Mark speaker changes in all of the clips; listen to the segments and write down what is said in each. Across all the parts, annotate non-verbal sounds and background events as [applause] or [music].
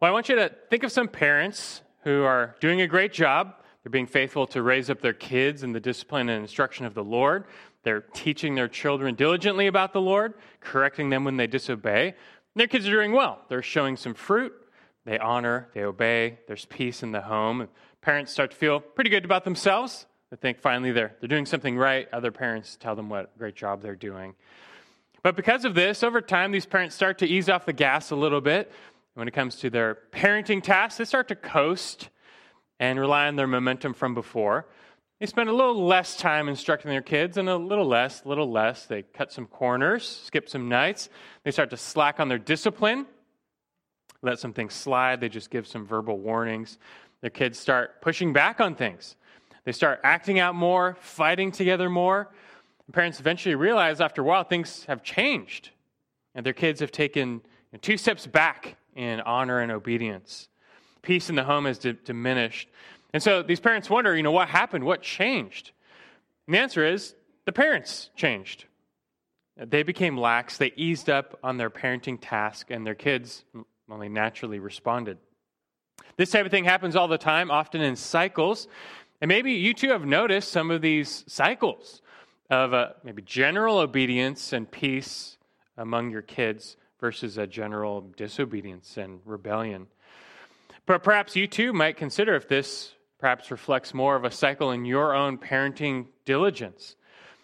Speaker 1: Well, I want you to think of some parents who are doing a great job. They're being faithful to raise up their kids in the discipline and instruction of the Lord. They're teaching their children diligently about the Lord, correcting them when they disobey. And their kids are doing well. They're showing some fruit. They honor, they obey. There's peace in the home. Parents start to feel pretty good about themselves. They think finally they're, they're doing something right. Other parents tell them what a great job they're doing. But because of this, over time, these parents start to ease off the gas a little bit. When it comes to their parenting tasks, they start to coast and rely on their momentum from before. They spend a little less time instructing their kids and a little less, little less. They cut some corners, skip some nights. They start to slack on their discipline, let some things slide. They just give some verbal warnings. Their kids start pushing back on things. They start acting out more, fighting together more. And parents eventually realize after a while things have changed, and their kids have taken two steps back in honor and obedience peace in the home has d- diminished. And so these parents wonder, you know, what happened? What changed? And the answer is the parents changed. They became lax. They eased up on their parenting task, and their kids only naturally responded. This type of thing happens all the time, often in cycles. And maybe you too have noticed some of these cycles of uh, maybe general obedience and peace among your kids versus a general disobedience and rebellion. But perhaps you too might consider if this perhaps reflects more of a cycle in your own parenting diligence.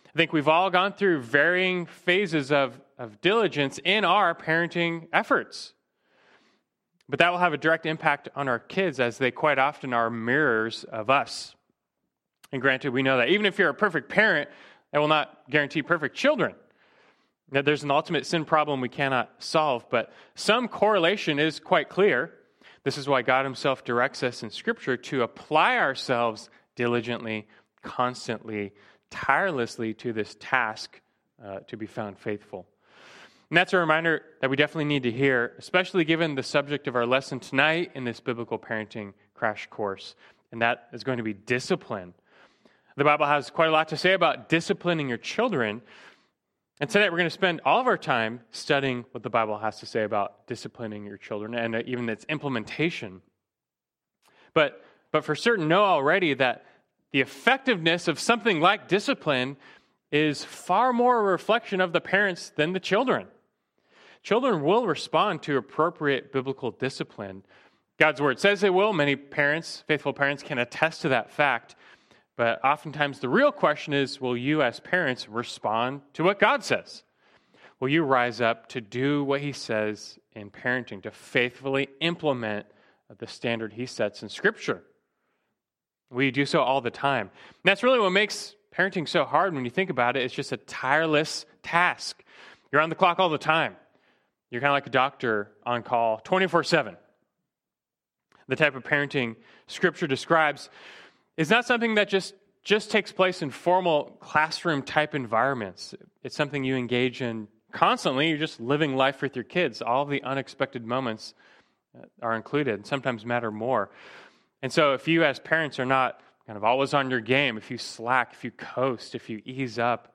Speaker 1: I think we've all gone through varying phases of, of diligence in our parenting efforts. But that will have a direct impact on our kids as they quite often are mirrors of us. And granted, we know that even if you're a perfect parent, that will not guarantee perfect children. That there's an ultimate sin problem we cannot solve, but some correlation is quite clear. This is why God Himself directs us in Scripture to apply ourselves diligently, constantly, tirelessly to this task uh, to be found faithful. And that's a reminder that we definitely need to hear, especially given the subject of our lesson tonight in this biblical parenting crash course, and that is going to be discipline. The Bible has quite a lot to say about disciplining your children, and tonight we're going to spend all of our time studying what the Bible has to say about disciplining your children and uh, even its implementation. But, but for certain, know already that the effectiveness of something like discipline is far more a reflection of the parents than the children. Children will respond to appropriate biblical discipline. God's word says they will. Many parents, faithful parents, can attest to that fact. But oftentimes, the real question is will you, as parents, respond to what God says? Will you rise up to do what He says in parenting, to faithfully implement the standard He sets in Scripture? We do so all the time. And that's really what makes parenting so hard when you think about it. It's just a tireless task. You're on the clock all the time. You're kind of like a doctor on call 24 7. The type of parenting Scripture describes is not something that just, just takes place in formal classroom type environments. It's something you engage in constantly. You're just living life with your kids. All the unexpected moments uh, are included, and sometimes matter more. And so, if you as parents are not kind of always on your game, if you slack, if you coast, if you ease up,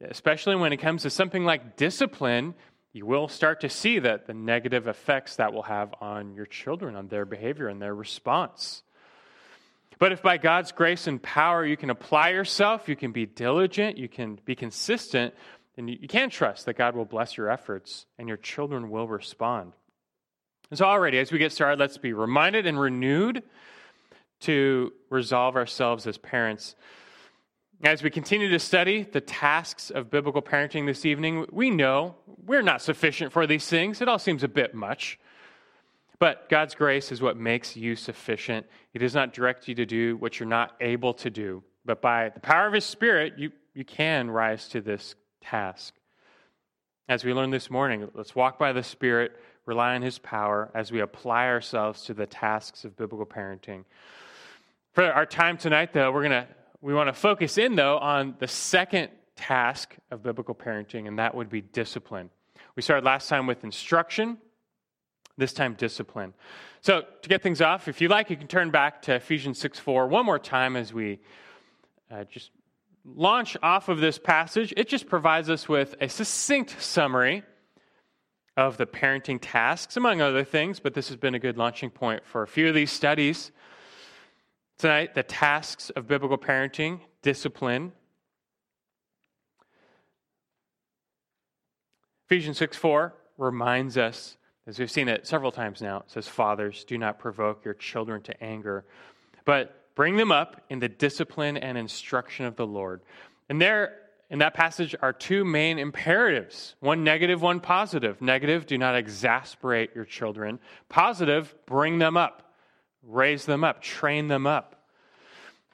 Speaker 1: especially when it comes to something like discipline, you will start to see that the negative effects that will have on your children, on their behavior and their response. But if by God's grace and power you can apply yourself, you can be diligent, you can be consistent, then you can trust that God will bless your efforts and your children will respond. And so, already, as we get started, let's be reminded and renewed to resolve ourselves as parents. As we continue to study the tasks of biblical parenting this evening, we know we're not sufficient for these things. It all seems a bit much. But God's grace is what makes you sufficient. He does not direct you to do what you're not able to do. But by the power of His Spirit, you, you can rise to this task. As we learned this morning, let's walk by the Spirit, rely on His power as we apply ourselves to the tasks of biblical parenting. For our time tonight, though, we're to we want to focus in though on the second task of biblical parenting, and that would be discipline. We started last time with instruction, this time discipline. So, to get things off, if you like, you can turn back to Ephesians 6 4 one more time as we uh, just launch off of this passage. It just provides us with a succinct summary of the parenting tasks, among other things, but this has been a good launching point for a few of these studies. Tonight, the tasks of biblical parenting, discipline. Ephesians 6 4 reminds us, as we've seen it several times now, it says, Fathers, do not provoke your children to anger, but bring them up in the discipline and instruction of the Lord. And there, in that passage, are two main imperatives one negative, one positive. Negative, do not exasperate your children. Positive, bring them up, raise them up, train them up.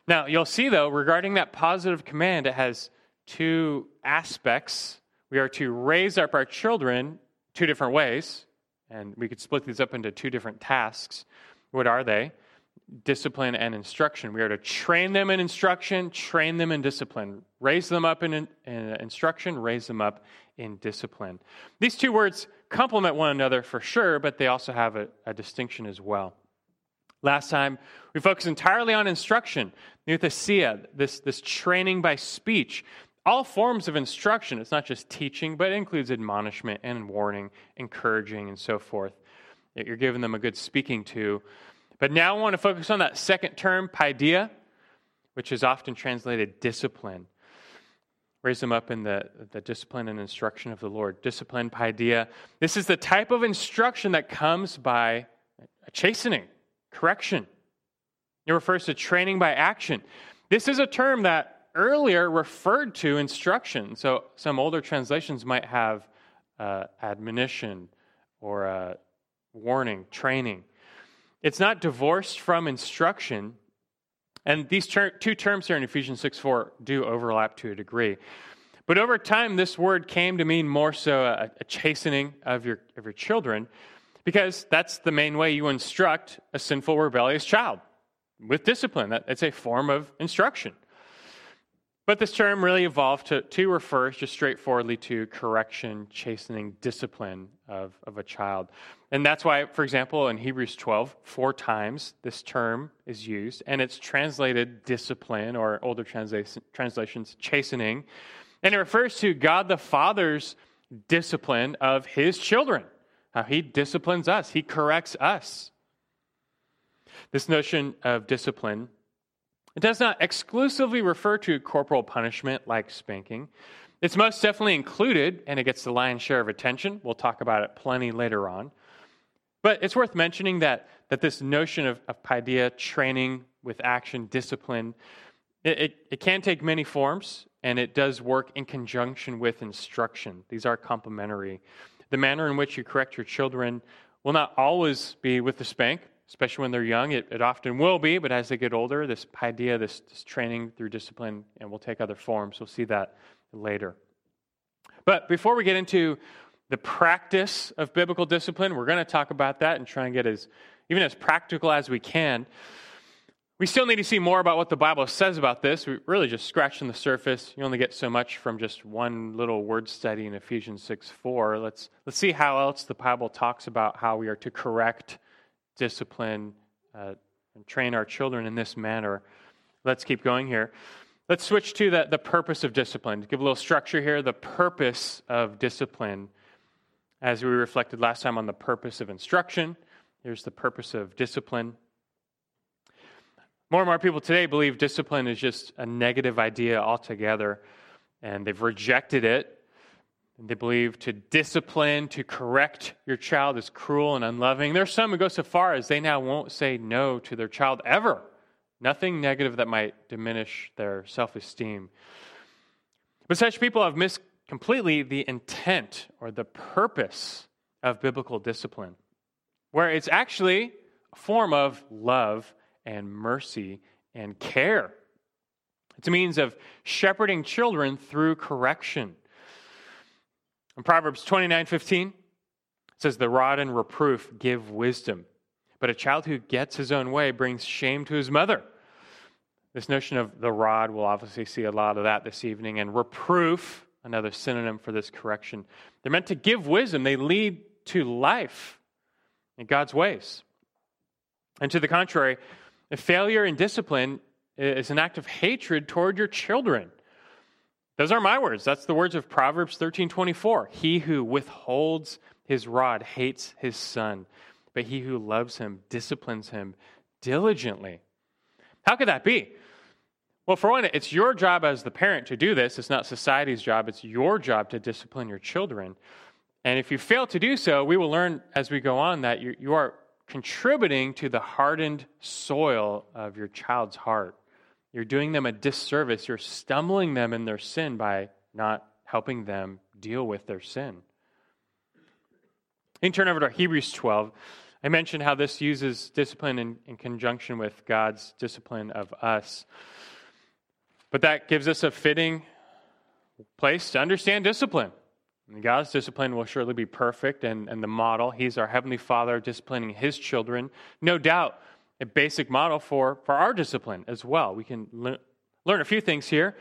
Speaker 1: Now, you'll see, though, regarding that positive command, it has two aspects. We are to raise up our children two different ways, and we could split these up into two different tasks. What are they? Discipline and instruction. We are to train them in instruction, train them in discipline, raise them up in, in, instruction, raise them up in discipline. These two words complement one another for sure, but they also have a, a distinction as well. Last time, we focused entirely on instruction, nouthesia, this, this training by speech all forms of instruction. It's not just teaching, but it includes admonishment and warning, encouraging, and so forth. That you're giving them a good speaking to. But now I want to focus on that second term, paideia, which is often translated discipline. Raise them up in the, the discipline and instruction of the Lord. Discipline, paideia. This is the type of instruction that comes by a chastening, correction. It refers to training by action. This is a term that earlier referred to instruction. So some older translations might have uh, admonition or uh, warning, training. It's not divorced from instruction. And these ter- two terms here in Ephesians 6 4 do overlap to a degree. But over time, this word came to mean more so a, a chastening of your, of your children, because that's the main way you instruct a sinful, rebellious child with discipline. That, it's a form of instruction. But this term really evolved to, to refer just straightforwardly to correction, chastening, discipline of, of a child. And that's why, for example, in Hebrews 12, four times this term is used, and it's translated discipline, or older translations, chastening. And it refers to God the Father's discipline of his children, how he disciplines us, he corrects us. This notion of discipline it does not exclusively refer to corporal punishment like spanking. It's most definitely included, and it gets the lion's share of attention. We'll talk about it plenty later on. But it's worth mentioning that, that this notion of, of paideia, training with action, discipline, it, it, it can take many forms, and it does work in conjunction with instruction. These are complementary. The manner in which you correct your children will not always be with the spank, especially when they're young. It, it often will be, but as they get older, this idea, this, this training through discipline, and will take other forms. We'll see that later. But before we get into the practice of biblical discipline, we're going to talk about that and try and get as even as practical as we can. We still need to see more about what the Bible says about this. We're really just scratching the surface. You only get so much from just one little word study in Ephesians 6 4. Let's, let's see how else the Bible talks about how we are to correct discipline uh, and train our children in this manner. Let's keep going here. Let's switch to the, the purpose of discipline. To give a little structure here, the purpose of discipline. As we reflected last time on the purpose of instruction, here's the purpose of discipline. More and more people today believe discipline is just a negative idea altogether, and they've rejected it they believe to discipline, to correct your child is cruel and unloving. There's some who go so far as they now won't say no to their child ever. Nothing negative that might diminish their self esteem. But such people have missed completely the intent or the purpose of biblical discipline, where it's actually a form of love and mercy and care. It's a means of shepherding children through correction in Proverbs 29 15, it says, The rod and reproof give wisdom, but a child who gets his own way brings shame to his mother. This notion of the rod, we'll obviously see a lot of that this evening, and reproof, another synonym for this correction. They're meant to give wisdom, they lead to life in God's ways. And to the contrary, a failure in discipline is an act of hatred toward your children. Those are my words. That's the words of Proverbs 13:24. He who withholds his rod hates his son, but he who loves him disciplines him diligently. How could that be? Well, for one, it's your job as the parent to do this. It's not society's job. It's your job to discipline your children. And if you fail to do so, we will learn as we go on that you, you are contributing to the hardened soil of your child's heart. You're doing them a disservice. You're stumbling them in their sin by not helping them deal with their sin. You can turn over to Hebrews 12. I mentioned how this uses discipline in, in conjunction with God's discipline of us. But that gives us a fitting place to understand discipline. And God's discipline will surely be perfect and, and the model. He's our Heavenly Father disciplining His children. No doubt, a basic model for, for our discipline as well. We can le- learn a few things here.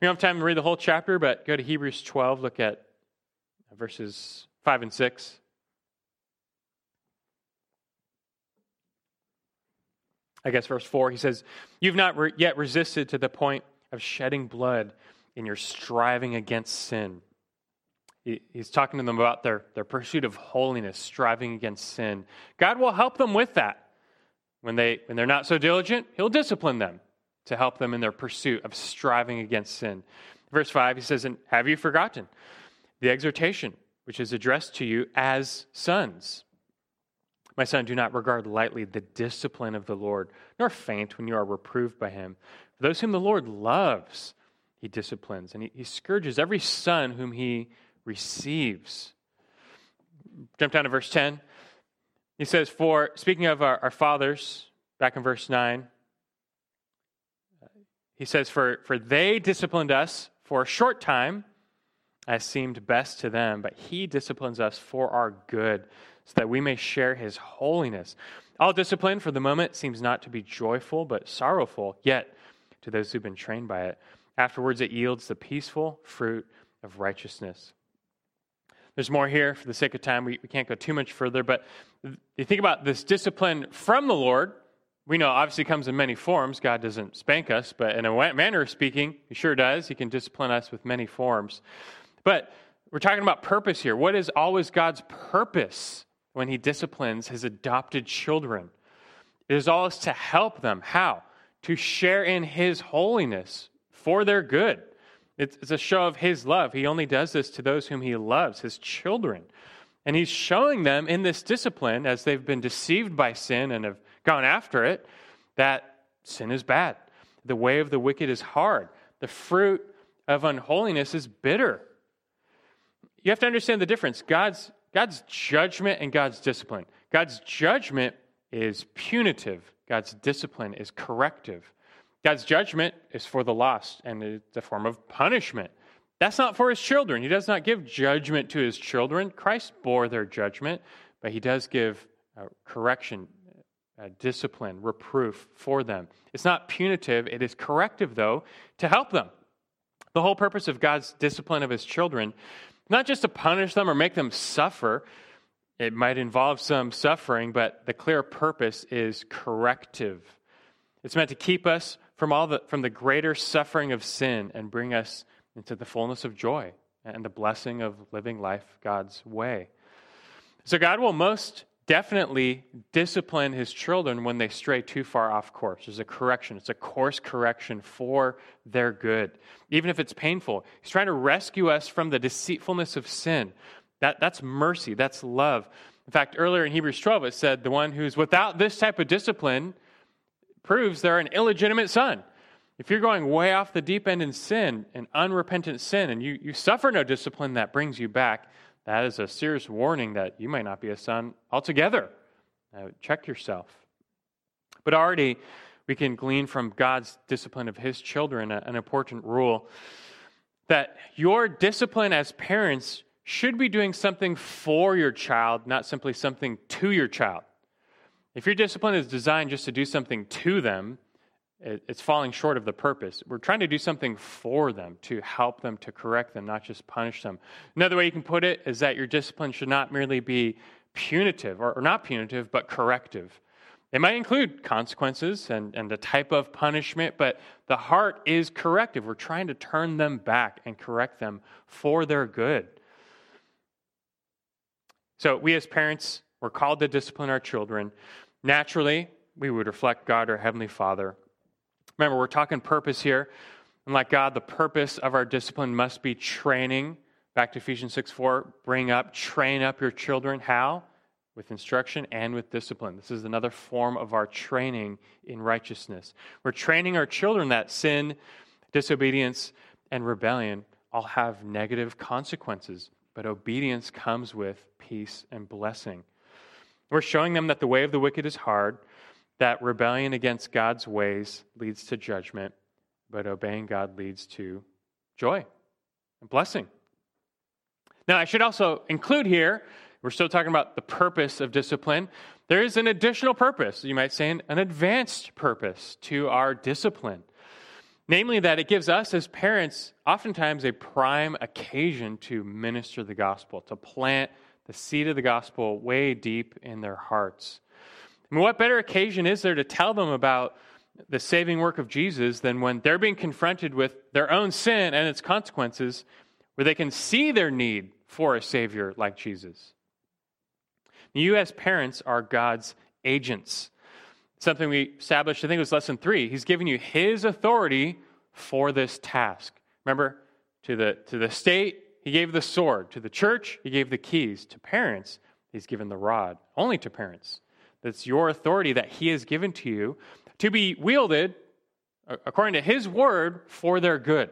Speaker 1: We don't have time to read the whole chapter, but go to Hebrews 12, look at verses 5 and 6. I guess verse 4, he says, You've not re- yet resisted to the point of shedding blood in your striving against sin. He, he's talking to them about their, their pursuit of holiness, striving against sin. God will help them with that. When, they, when they're not so diligent, he'll discipline them to help them in their pursuit of striving against sin. Verse 5, he says, And have you forgotten the exhortation which is addressed to you as sons? My son, do not regard lightly the discipline of the Lord, nor faint when you are reproved by him. For those whom the Lord loves, he disciplines, and he, he scourges every son whom he receives. Jump down to verse 10. He says, For, speaking of our, our fathers, back in verse 9, he says, for, for they disciplined us for a short time as seemed best to them, but he disciplines us for our good so that we may share his holiness. All discipline for the moment seems not to be joyful, but sorrowful, yet to those who've been trained by it. Afterwards, it yields the peaceful fruit of righteousness. There's more here. For the sake of time, we, we can't go too much further, but you think about this discipline from the Lord. We know obviously comes in many forms. God doesn't spank us, but in a manner of speaking, He sure does. He can discipline us with many forms. But we're talking about purpose here. What is always God's purpose when he disciplines his adopted children. It is always to help them. How? To share in his holiness for their good. It's a show of his love. He only does this to those whom he loves, his children. And he's showing them in this discipline, as they've been deceived by sin and have gone after it, that sin is bad. The way of the wicked is hard. The fruit of unholiness is bitter. You have to understand the difference. God's God's judgment and God's discipline. God's judgment is punitive, God's discipline is corrective. God's judgment is for the lost and it's a form of punishment. That's not for his children. He does not give judgment to his children. Christ bore their judgment, but he does give uh, correction, uh, discipline, reproof for them. It's not punitive, it is corrective, though, to help them. The whole purpose of God's discipline of his children not just to punish them or make them suffer. It might involve some suffering, but the clear purpose is corrective. It's meant to keep us from all the from the greater suffering of sin and bring us into the fullness of joy and the blessing of living life God's way. So God will most definitely discipline his children when they stray too far off course. There's a correction, it's a course correction for their good, even if it's painful. He's trying to rescue us from the deceitfulness of sin. That, that's mercy, that's love. In fact, earlier in Hebrews 12, it said the one who's without this type of discipline proves they're an illegitimate son. If you're going way off the deep end in sin, an unrepentant sin, and you, you suffer no discipline that brings you back, that is a serious warning that you might not be a son altogether. Uh, check yourself. But already, we can glean from God's discipline of his children an important rule that your discipline as parents should be doing something for your child, not simply something to your child. If your discipline is designed just to do something to them, it's falling short of the purpose. We're trying to do something for them, to help them, to correct them, not just punish them. Another way you can put it is that your discipline should not merely be punitive, or, not punitive, but corrective. It might include consequences and, and the type of punishment, but the heart is corrective. We're trying to turn them back and correct them for their good. So, we as parents, we're called to discipline our children. Naturally, we would reflect God, our Heavenly Father. Remember, we're talking purpose here. And like God, the purpose of our discipline must be training. Back to Ephesians 6 4, bring up, train up your children. How? with instruction and with discipline. This is another form of our training in righteousness. We're training our children that sin, disobedience, and rebellion all have negative consequences, but obedience comes with peace and blessing. We're showing them that the way of the wicked is hard, that rebellion against God's ways leads to judgment, but obeying God leads to joy and blessing. Now, I should also include here we're still talking about the purpose of discipline. There is an additional purpose, you might say, an advanced purpose to our discipline. Namely, that it gives us as parents oftentimes a prime occasion to minister the gospel, to plant the seed of the gospel way deep in their hearts. I mean, what better occasion is there to tell them about the saving work of Jesus than when they're being confronted with their own sin and its consequences, where they can see their need for a Savior like Jesus? You, as parents, are God's agents. Something we established, I think it was lesson three. He's given you His authority for this task. Remember, to the, to the state, He gave the sword. To the church, He gave the keys. To parents, He's given the rod. Only to parents. That's your authority that He has given to you to be wielded according to His word for their good.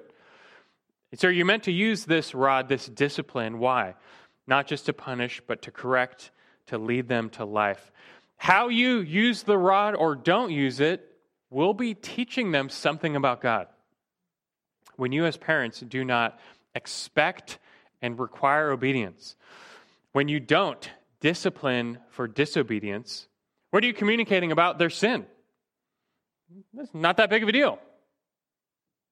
Speaker 1: so you're meant to use this rod, this discipline. Why? Not just to punish, but to correct to lead them to life. How you use the rod or don't use it will be teaching them something about God. When you, as parents, do not expect and require obedience, when you don't discipline for disobedience, what are you communicating about their sin? It's not that big of a deal.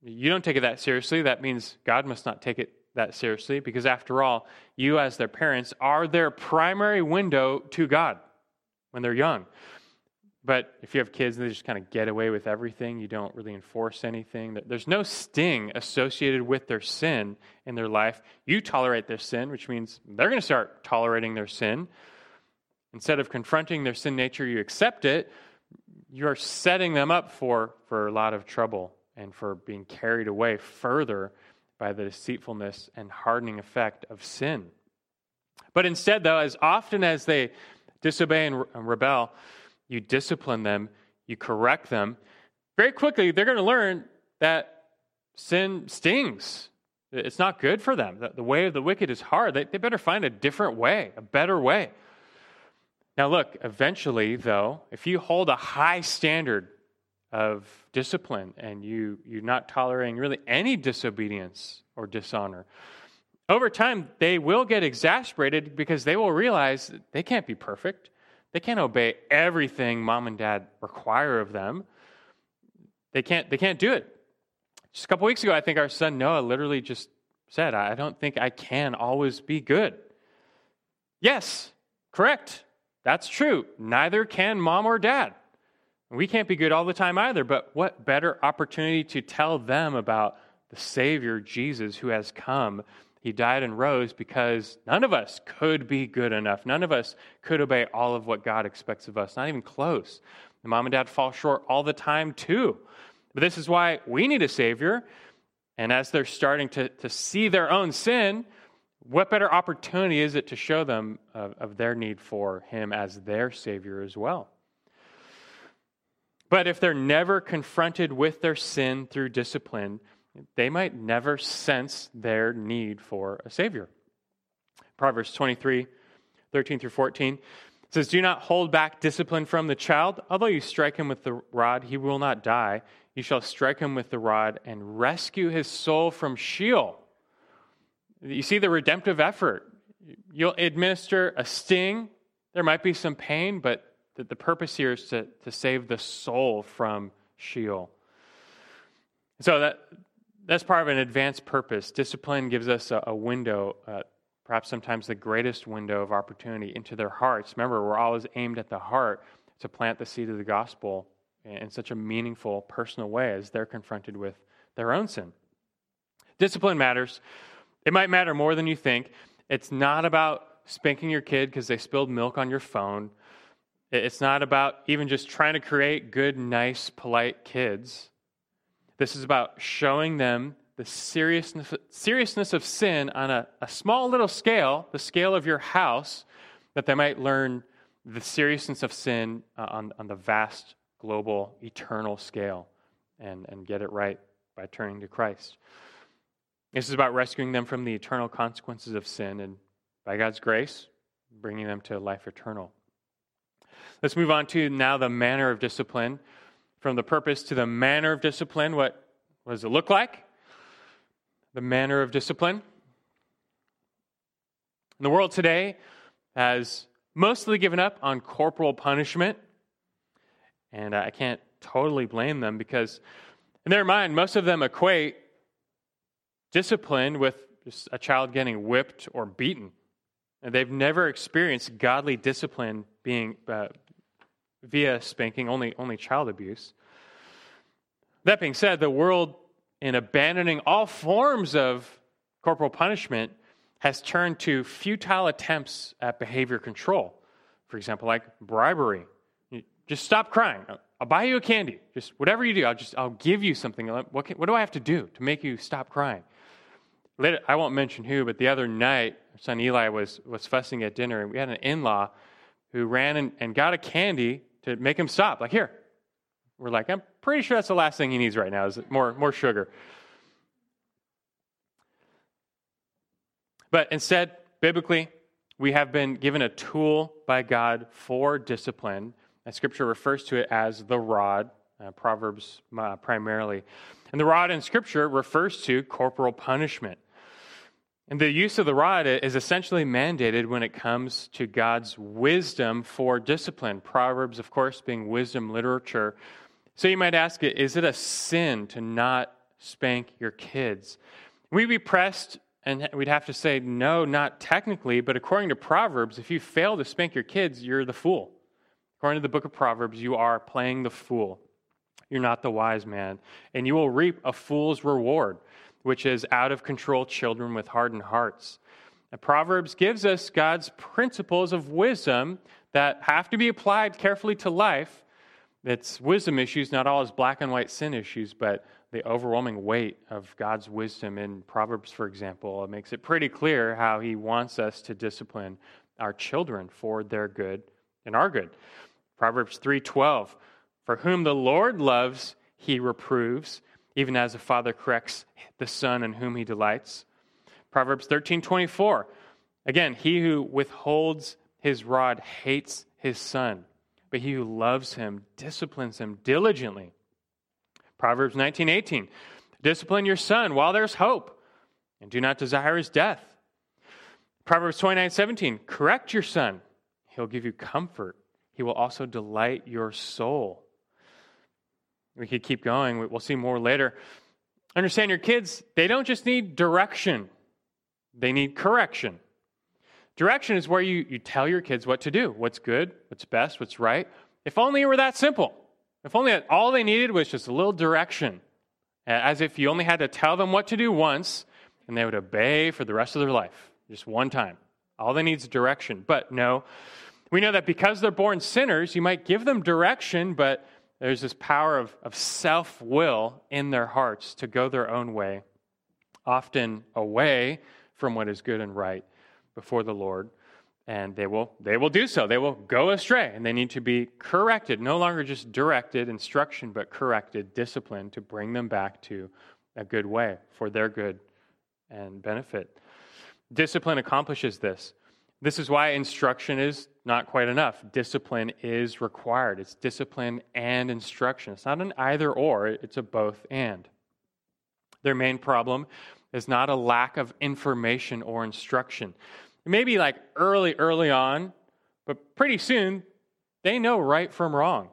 Speaker 1: You don't take it that seriously. That means God must not take it that seriously because, after all, you as their parents are their primary window to God when they're young. But if you have kids and they just kind of get away with everything, you don't really enforce anything. There's no sting associated with their sin in their life. You tolerate their sin, which means they're going to start tolerating their sin. Instead of confronting their sin nature, you accept it. You're setting them up for, for a lot of trouble and for being carried away further by the deceitfulness and hardening effect of sin. But instead, though, as often as they disobey and rebel, you discipline them, you correct them. Very quickly, they're going to learn that sin stings. It's not good for them. The way of the wicked is hard. They, better find a different way, a better way. Now, look, eventually, though, if you hold a high standard of discipline and you, you're not tolerating really any disobedience or dishonor. Over time, they will get exasperated because they will realize they can't be perfect. They can't obey everything mom and dad require of them. They can't, they can't do it. Just a couple weeks ago, I think our son Noah literally just said, I don't think I can always be good. Yes, correct. That's true. Neither can mom or dad. We can't be good all the time either, but what better opportunity to tell them about the Savior, Jesus, who has come? He died and rose because none of us could be good enough. None of us could obey all of what God expects of us, not even close. And mom and dad fall short all the time, too. But this is why we need a Savior. And as they're starting to, to see their own sin, what better opportunity is it to show them of, of their need for Him as their Savior as well? But if they're never confronted with their sin through discipline, they might never sense their need for a Savior. Proverbs 23, 13 through 14 says, Do not hold back discipline from the child. Although you strike him with the rod, he will not die. You shall strike him with the rod and rescue his soul from Sheol. You see the redemptive effort. You'll administer a sting. There might be some pain, but the purpose here is to, to save the soul from Sheol. So that, that's part of an advanced purpose. Discipline gives us a, a window, uh, perhaps sometimes the greatest window of opportunity into their hearts. Remember, we're always aimed at the heart to plant the seed of the gospel in such a meaningful, personal way as they're confronted with their own sin. Discipline matters. It might matter more than you think. It's not about spanking your kid because they spilled milk on your phone. It's not about even just trying to create good, nice, polite kids. This is about showing them the seriousness, seriousness of sin on a, a small little scale, the scale of your house, that they might learn the seriousness of sin uh, on, on the vast, global, eternal scale and, and get it right by turning to Christ. This is about rescuing them from the eternal consequences of sin and, by God's grace, bringing them to life eternal. Let's move on to now the manner of discipline. From the purpose to the manner of discipline, what, what does it look like? The manner of discipline. The world today has mostly given up on corporal punishment. And I can't totally blame them because, in their mind, most of them equate discipline with just a child getting whipped or beaten. And they've never experienced godly discipline being uh, via spanking, only, only child abuse. That being said, the world, in abandoning all forms of corporal punishment, has turned to futile attempts at behavior control. For example, like bribery. just stop crying. I'll buy you a candy. Just whatever you do, I'll just I'll give you something. What, can, what do I have to do to make you stop crying? Later, I won't mention who, but the other night, son Eli was was fussing at dinner, and we had an in-law who ran and, and got a candy to make him stop. Like here, we're like, I'm pretty sure that's the last thing he needs right now is more more sugar. But instead, biblically, we have been given a tool by God for discipline. And Scripture refers to it as the rod, uh, Proverbs uh, primarily. And the rod in Scripture refers to corporal punishment. And the use of the rod is essentially mandated when it comes to God's wisdom for discipline. Proverbs, of course, being wisdom literature. So you might ask, is it a sin to not spank your kids? We'd be pressed and we'd have to say, no, not technically, but according to Proverbs, if you fail to spank your kids, you're the fool. According to the book of Proverbs, you are playing the fool. You're not the wise man. And you will reap a fool's reward, which is out of control children with hardened hearts. And Proverbs gives us God's principles of wisdom that have to be applied carefully to life. It's wisdom issues, not all as black and white sin issues, but the overwhelming weight of God's wisdom in Proverbs, for example, it makes it pretty clear how He wants us to discipline our children for their good and our good. Proverbs 3:12 For whom the Lord loves he reproves even as a father corrects the son in whom he delights. Proverbs 13:24 Again, he who withholds his rod hates his son, but he who loves him disciplines him diligently. Proverbs 19:18. Discipline your son while there's hope, and do not desire his death. Proverbs 29:17. Correct your son, he'll give you comfort. He will also delight your soul. We could keep going. We'll see more later. Understand your kids, they don't just need direction, they need correction. Direction is where you, you tell your kids what to do what's good, what's best, what's right. If only it were that simple. If only all they needed was just a little direction, as if you only had to tell them what to do once and they would obey for the rest of their life, just one time. All they need is direction. But no, we know that because they're born sinners, you might give them direction, but there's this power of, of self will in their hearts to go their own way, often away from what is good and right before the Lord. And they will they will do so. They will go astray and they need to be corrected. No longer just directed instruction but corrected discipline to bring them back to a good way for their good and benefit. Discipline accomplishes this this is why instruction is not quite enough discipline is required it's discipline and instruction it's not an either or it's a both and their main problem is not a lack of information or instruction maybe like early, early on, but pretty soon, they know right from wrong.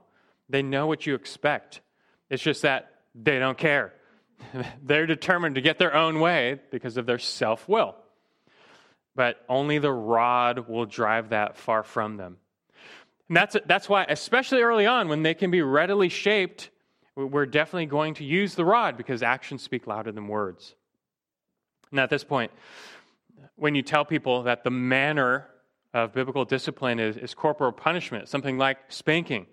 Speaker 1: They know what you expect. It's just that they don't care. [laughs] They're determined to get their own way because of their self will. But only the rod will drive that far from them. And that's, that's why, especially early on, when they can be readily shaped, we're definitely going to use the rod because actions speak louder than words. Now, at this point, when you tell people that the manner of biblical discipline is, is corporal punishment, something like spanking,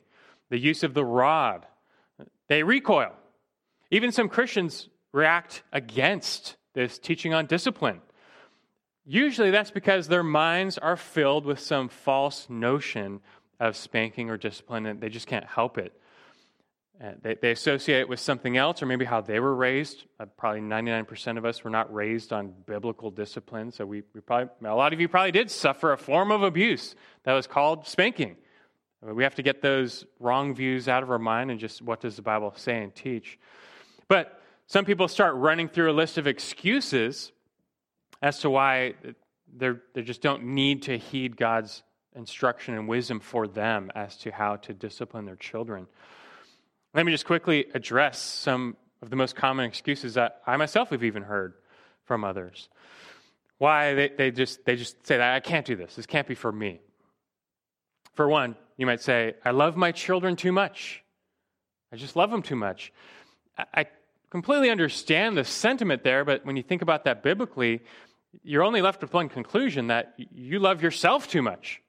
Speaker 1: the use of the rod, they recoil. Even some Christians react against this teaching on discipline. Usually that's because their minds are filled with some false notion of spanking or discipline, and they just can't help it. Uh, they, they, associate it with something else, or maybe how they were raised. Uh, probably 99% of us were not raised on biblical discipline, so we, we probably, a lot of you probably did suffer a form of abuse that was called spanking. We have to get those wrong views out of our mind and just what does the Bible say and teach. But some people start running through a list of excuses as to why they just don't need to heed God's instruction and wisdom for them as to how to discipline their children. Let me just quickly address some of the most common excuses that I myself have even heard from others. Why they, they, just, they just say that I can't do this. This can't be for me. For one, you might say, I love my children too much. I just love them too much. I completely understand the sentiment there, but when you think about that biblically, you're only left with one conclusion that you love yourself too much.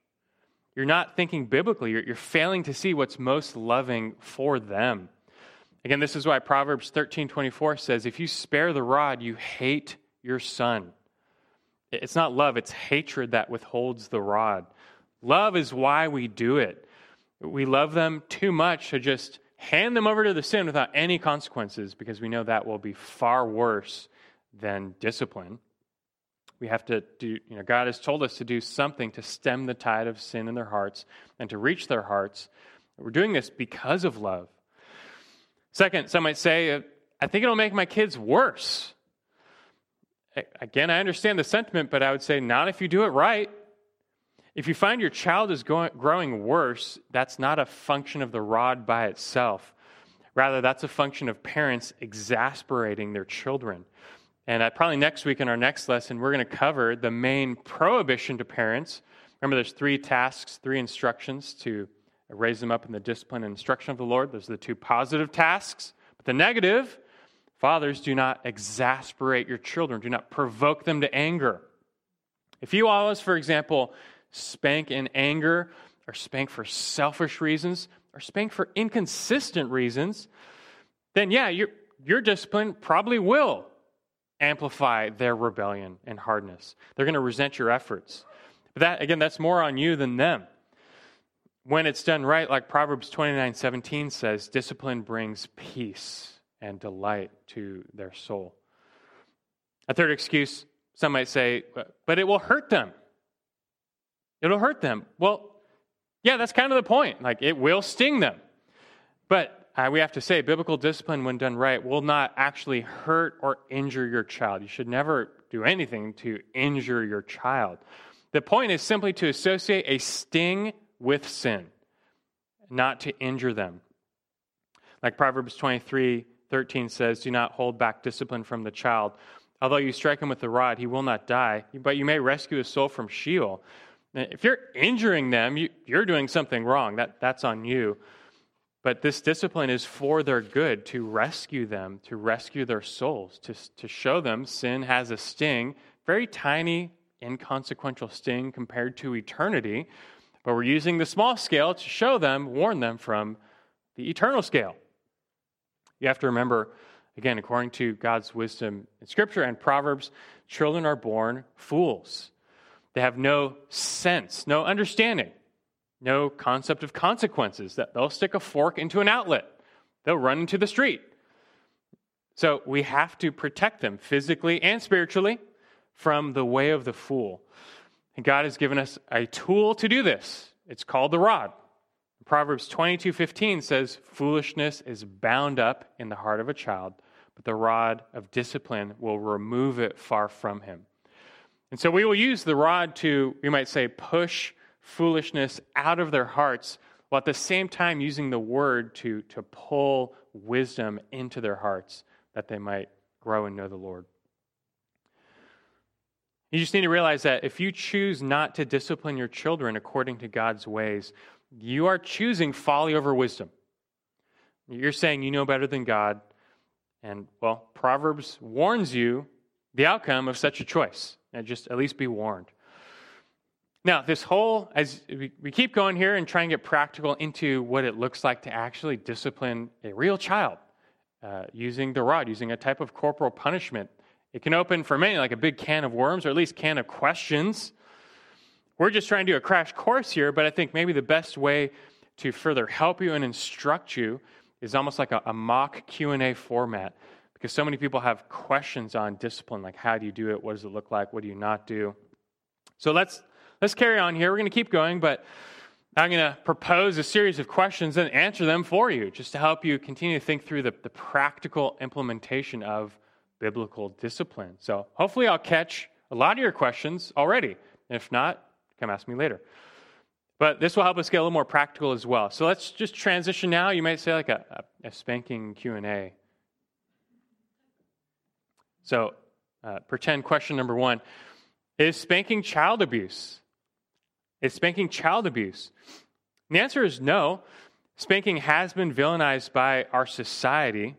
Speaker 1: You're not thinking biblically. You're, you're failing to see what's most loving for them. Again, this is why Proverbs 13 24 says, If you spare the rod, you hate your son. It's not love, it's hatred that withholds the rod. Love is why we do it. We love them too much to just hand them over to the sin without any consequences because we know that will be far worse than discipline. We have to do, you know, God has told us to do something to stem the tide of sin in their hearts and to reach their hearts. We're doing this because of love. Second, some might say, uh, I think it'll make my kids worse. Again, I understand the sentiment, but I would say not if you do it right. If you find your child is going, growing worse, that's not a function of the rod by itself. Rather, that's a function of parents exasperating their children. And probably next week in our next lesson, we're going to cover the main prohibition to parents. Remember, there's three tasks, three instructions to raise them up in the discipline and instruction of the Lord. Those are the two positive tasks. But the negative, fathers, do not exasperate your children, do not provoke them to anger. If you always, for example, spank in anger, or spank for selfish reasons, or spank for inconsistent reasons, then yeah, your, your discipline probably will amplify their rebellion and hardness. They're going to resent your efforts. But that, again, that's more on you than them. When it's done right, like Proverbs 29 17 says, discipline brings peace and delight to their soul. A third excuse, some might say, but it will hurt them. It'll hurt them. Well, yeah, that's kind of the point. Like, it will sting them. But uh, we have to say, biblical discipline, when done right, will not actually hurt or injure your child. You should never do anything to injure your child. The point is simply to associate a sting with sin, not to injure them. Like Proverbs 23 13 says, Do not hold back discipline from the child. Although you strike him with the rod, he will not die, but you may rescue his soul from Sheol. If you're injuring them, you, are doing something wrong. That, that's on you. But this discipline is for their good, to rescue them, to rescue their souls, to, to show them sin has a sting, very tiny, inconsequential sting compared to eternity. But we're using the small scale to show them, warn them from the eternal scale. You have to remember, again, according to God's wisdom in Scripture and Proverbs, children are born fools. They have no sense, no understanding no concept of consequences, that they'll stick a fork into an outlet, they'll run into the street. So we have to protect them physically and spiritually from the way of the fool. And God has given us a tool to do this. It's called the rod. Proverbs 22:15 says foolishness is bound up in the heart of a child, but the rod of discipline will remove it far from him. And so we will use the rod to, we might say, push foolishness out of their hearts, while at the same time using the word to, to pull wisdom into their hearts that they might grow and know the Lord. You just need to realize that if you choose not to discipline your children according to God's ways, you are choosing folly over wisdom. You're saying you know better than God. And, well, Proverbs warns you the outcome of such a choice. And just at least be warned. Now, this whole, as we keep going here and try and get practical into what it looks like to actually discipline a real child uh, using the rod, using a type of corporal punishment. It can open for many like a big can of worms or at least can of questions. We're just trying to do a crash course here, but I think maybe the best way to further help you and instruct you is almost like a, a mock Q&A format because so many people have questions on discipline like how do you do it what does it look like what do you not do so let's let's carry on here. We're going to keep going but i'm going to propose a series of questions and answer them for you just to help you continue to think through the, the practical implementation of biblical discipline. So hopefully i'll catch a lot of your questions already. If not come ask me later. But this will help us get a little more practical as well. So let's just transition now. You might say like a, a, a spanking q&a so, uh, pretend question number one. Is spanking child abuse? Is spanking child abuse? And the answer is no. Spanking has been villainized by our society.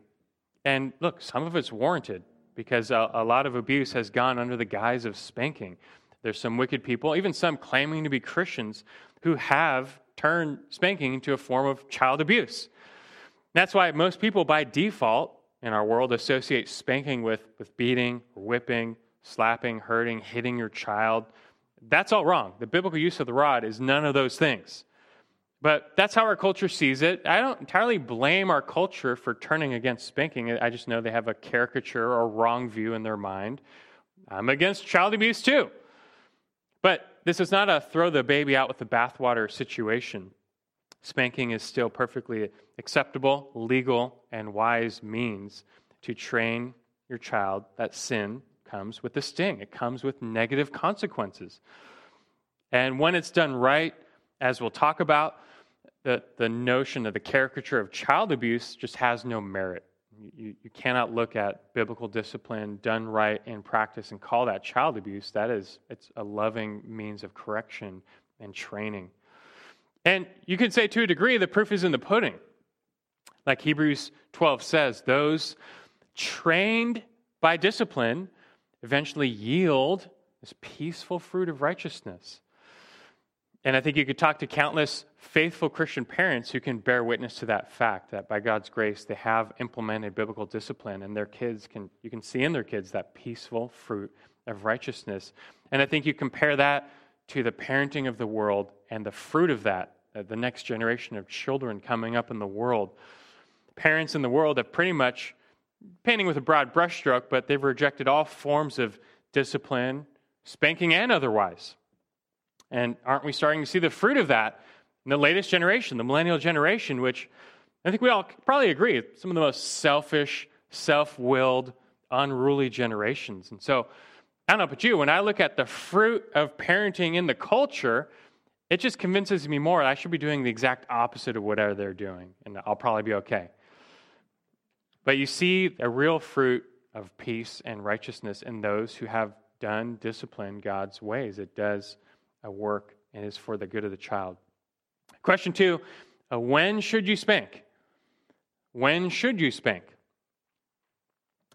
Speaker 1: And look, some of it's warranted because a, a lot of abuse has gone under the guise of spanking. There's some wicked people, even some claiming to be Christians, who have turned spanking into a form of child abuse. That's why most people, by default, in our world associate spanking with, with beating, whipping, slapping, hurting, hitting your child. That's all wrong. The biblical use of the rod is none of those things. But that's how our culture sees it. I don't entirely blame our culture for turning against spanking. I just know they have a caricature or wrong view in their mind. I'm against child abuse too. But this is not a throw the baby out with the bathwater situation. Spanking is still perfectly acceptable, legal, and wise means to train your child that sin comes with a sting. It comes with negative consequences. And when it's done right, as we'll talk about, the, the notion of the caricature of child abuse just has no merit. You, you cannot look at biblical discipline done right in practice and call that child abuse. That is, it's a loving means of correction and training. And you can say to a degree, the proof is in the pudding. Like Hebrews 12 says, those trained by discipline eventually yield this peaceful fruit of righteousness. And I think you could talk to countless faithful Christian parents who can bear witness to that fact that by God's grace they have implemented biblical discipline and their kids can you can see in their kids that peaceful fruit of righteousness. And I think you compare that to the parenting of the world and the fruit of that, uh, the next generation of children coming up in the world. Parents in the world have pretty much, painting with a broad brushstroke, but they've rejected all forms of discipline, spanking and otherwise. And aren't we starting to see the fruit of that in the latest generation, the millennial generation, which I think we all probably agree, some of the most selfish, self willed, unruly generations. And so, I don't know about you, when I look at the fruit of parenting in the culture, it just convinces me more that I should be doing the exact opposite of whatever they're doing, and I'll probably be okay. But you see a real fruit of peace and righteousness in those who have done discipline God's ways. It does a work and is for the good of the child. Question two uh, When should you spank? When should you spank?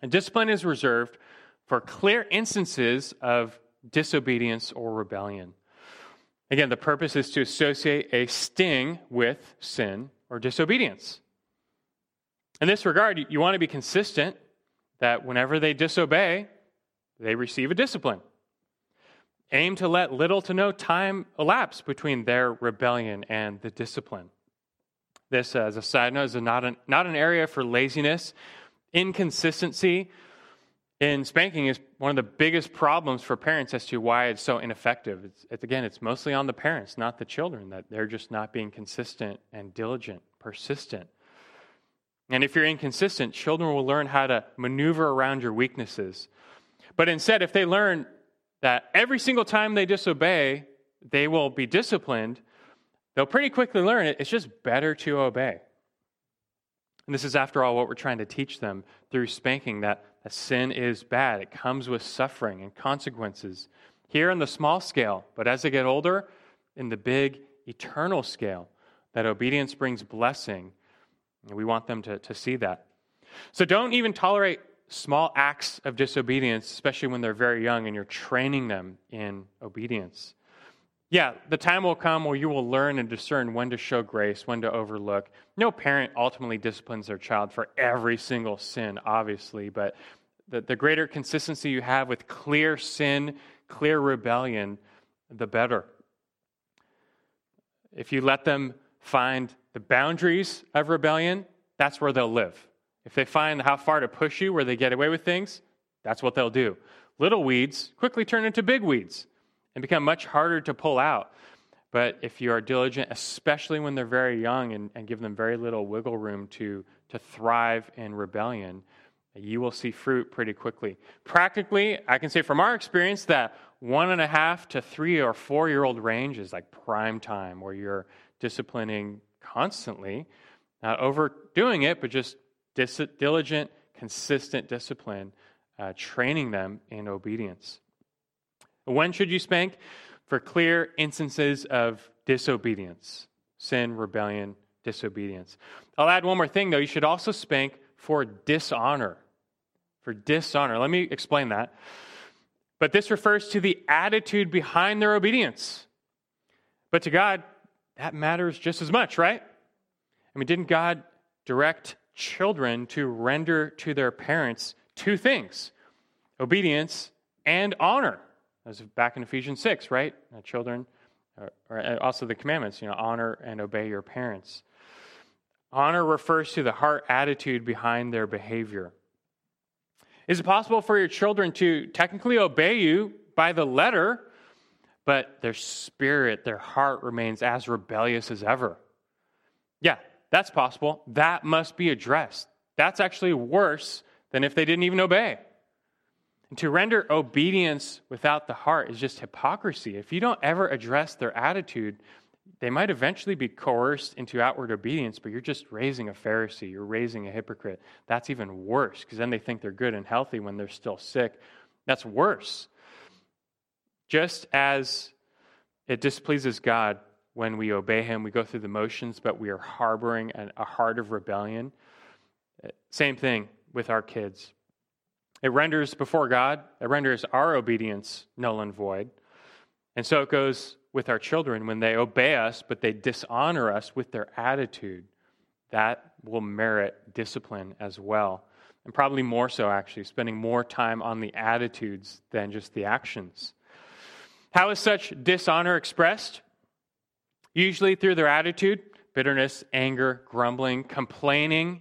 Speaker 1: And discipline is reserved for clear instances of disobedience or rebellion. Again, the purpose is to associate a sting with sin or disobedience. In this regard, you want to be consistent that whenever they disobey, they receive a discipline. Aim to let little to no time elapse between their rebellion and the discipline. This, uh, as a side note, is not an, not an area for laziness, inconsistency, in spanking is one of the biggest problems for parents as to why it's so ineffective. It's, it's, again, it's mostly on the parents, not the children, that they're just not being consistent and diligent, persistent. And if you're inconsistent, children will learn how to maneuver around your weaknesses. But instead, if they learn that every single time they disobey, they will be disciplined, they'll pretty quickly learn it. It's just better to obey. And this is, after all, what we're trying to teach them through spanking that, that sin is bad. It comes with suffering and consequences. Here on the small scale, but as they get older, in the big eternal scale, that obedience brings blessing. We want them to, to see that. So don't even tolerate small acts of disobedience, especially when they're very young and you're training them in obedience. Yeah, the time will come where you will learn and discern when to show grace, when to overlook. No parent ultimately disciplines their child for every single sin, obviously, but the, the greater consistency you have with clear sin, clear rebellion, the better. If you let them find the boundaries of rebellion, that's where they'll live. If they find how far to push you, where they get away with things, that's what they'll do. Little weeds quickly turn into big weeds and become much harder to pull out. But if you are diligent, especially when they're very young and, and give them very little wiggle room to, to thrive in rebellion, you will see fruit pretty quickly. Practically, I can say from our experience that one and a half to three or four year old range is like prime time where you're disciplining constantly, not overdoing it, but just dis- diligent, consistent discipline, uh, training them in obedience. When should you spank? For clear instances of disobedience sin, rebellion, disobedience. I'll add one more thing, though. You should also spank for dishonor. For dishonor. Let me explain that. But this refers to the attitude behind their obedience. But to God, that matters just as much, right? I mean, didn't God direct children to render to their parents two things obedience and honor? As back in Ephesians 6, right? Uh, children, or uh, also the commandments, you know, honor and obey your parents. Honor refers to the heart attitude behind their behavior. Is it possible for your children to technically obey you by the letter, but their spirit, their heart remains as rebellious as ever? Yeah, that's possible. That must be addressed. That's actually worse than if they didn't even obey. And to render obedience without the heart is just hypocrisy. If you don't ever address their attitude, they might eventually be coerced into outward obedience, but you're just raising a Pharisee. You're raising a hypocrite. That's even worse because then they think they're good and healthy when they're still sick. That's worse. Just as it displeases God when we obey Him, we go through the motions, but we are harboring a heart of rebellion. Same thing with our kids. It renders before God, it renders our obedience null and void. And so it goes with our children when they obey us, but they dishonor us with their attitude. That will merit discipline as well. And probably more so, actually, spending more time on the attitudes than just the actions. How is such dishonor expressed? Usually through their attitude bitterness, anger, grumbling, complaining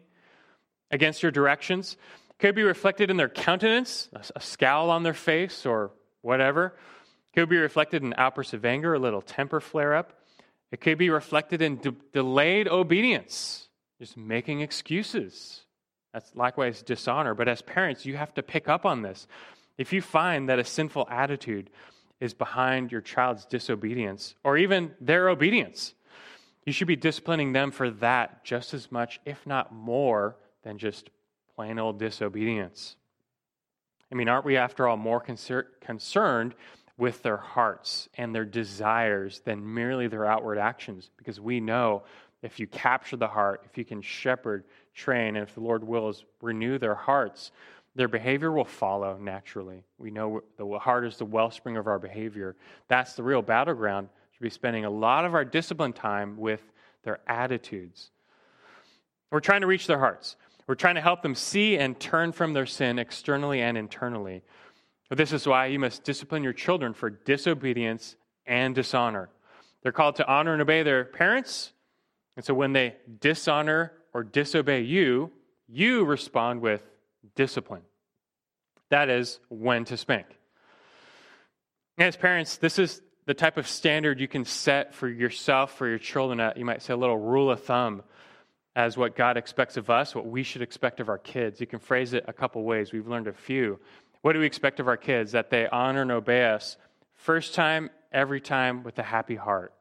Speaker 1: against your directions. Could be reflected in their countenance, a scowl on their face, or whatever. Could be reflected in outbursts of anger, a little temper flare up. It could be reflected in de- delayed obedience, just making excuses. That's likewise dishonor. But as parents, you have to pick up on this. If you find that a sinful attitude is behind your child's disobedience or even their obedience, you should be disciplining them for that just as much, if not more, than just plain old disobedience. I mean, aren't we, after all, more concer- concerned with their hearts and their desires than merely their outward actions? Because we know if you capture the heart, if you can shepherd, train, and if the Lord wills, renew their hearts, their behavior will follow naturally. We know the heart is the wellspring of our behavior. That's the real battleground. We should be spending a lot of our discipline time with their attitudes. We're trying to reach their hearts. We're trying to help them see and turn from their sin externally and internally. This is why you must discipline your children for disobedience and dishonor. They're called to honor and obey their parents. And so when they dishonor or disobey you, you respond with discipline. That is when to spank. As parents, this is the type of standard you can set for yourself, for your children. At, you might say a little rule of thumb as what God expects of us, what we should expect of our kids. You can phrase it a couple ways. We've learned a few. What do we expect of our kids? That they honor and obey us first time, every time with a happy heart.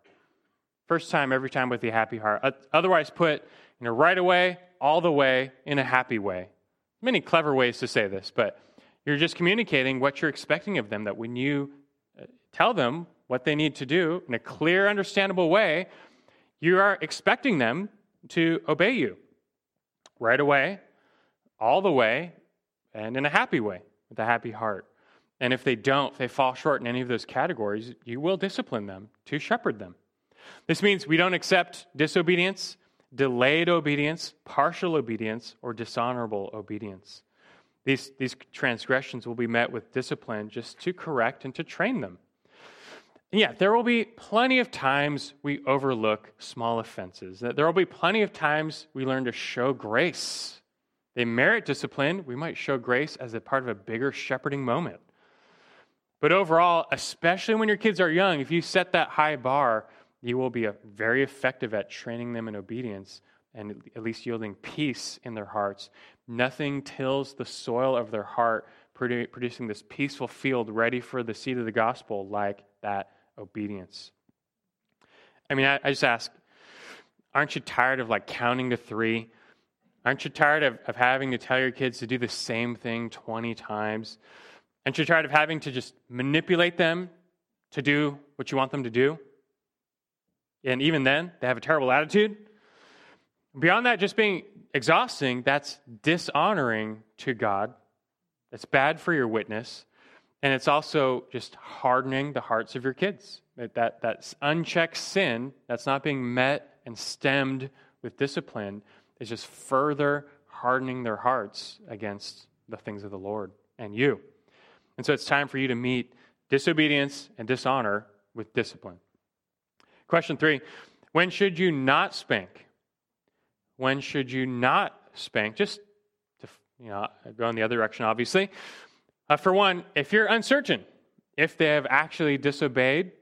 Speaker 1: First time, every time with a happy heart. Otherwise, put you know, right away, all the way, in a happy way. Many clever ways to say this, but you're just communicating what you're expecting of them. That when you uh, tell them what they need to do in a clear, understandable way, you are expecting them to obey you right away, all the way, and in a happy way, with a happy heart. And if they don't, if they fall short in any of those categories, you will discipline them to shepherd them. This means we don't accept disobedience, delayed obedience, partial obedience, or dishonorable obedience. These, these transgressions will be met with discipline just to correct and to train them. And yeah, there will be plenty of times we overlook small offenses. There will be plenty of times we learn to show grace. They merit discipline. We might show grace as a part of a bigger shepherding moment. But overall, especially when your kids are young, if you set that high bar, you will be uh, very effective at training them in obedience and at least yielding peace in their hearts. Nothing tills the soil of their heart, producing this peaceful field ready for the seed of the gospel like that obedience. I mean, I, I just ask, aren't you tired of like counting to three? Aren't you tired of, of having to tell your kids to do the same thing 20 times? Aren't you tired of having to just manipulate them to do what you want them to do? And even then, they have a terrible attitude. Beyond that, just being exhausting, that's dishonoring to God. It's bad for your witness. And it's also just hardening the hearts of your kids. That, that, that unchecked sin that's not being met and stemmed with discipline is just further hardening their hearts against the things of the Lord and you. And so it's time for you to meet disobedience and dishonor with discipline. Question three When should you not spank? When should you not spank? Just to you know, go in the other direction, obviously. Uh, for one, if you're uncertain if they have actually disobeyed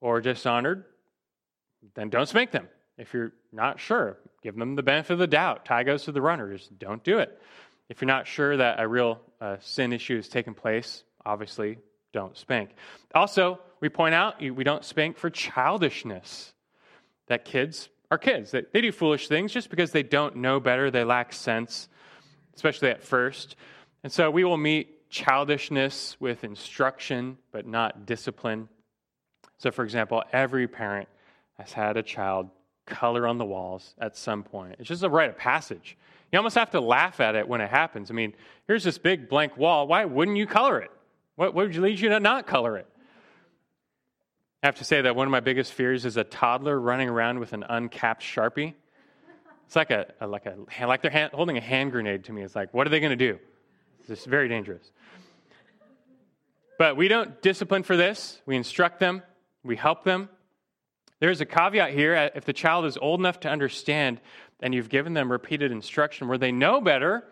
Speaker 1: or dishonored, then don't spank them. If you're not sure, give them the benefit of the doubt. Tie goes to the runner. Just don't do it. If you're not sure that a real uh, sin issue has taken place, obviously don't spank. Also, we point out we don't spank for childishness. That kids are kids. They, they do foolish things just because they don't know better, they lack sense, especially at first. And so we will meet childishness with instruction, but not discipline. So, for example, every parent has had a child color on the walls at some point. It's just a rite of passage. You almost have to laugh at it when it happens. I mean, here's this big blank wall. Why wouldn't you color it? What, what would lead you to not color it? I have to say that one of my biggest fears is a toddler running around with an uncapped sharpie. It's like a, a like a like they're hand, holding a hand grenade to me. It's like, what are they going to do? It's very dangerous. But we don't discipline for this. We instruct them. We help them. There's a caveat here. Uh, if the child is old enough to understand, and you've given them repeated instruction where they know better,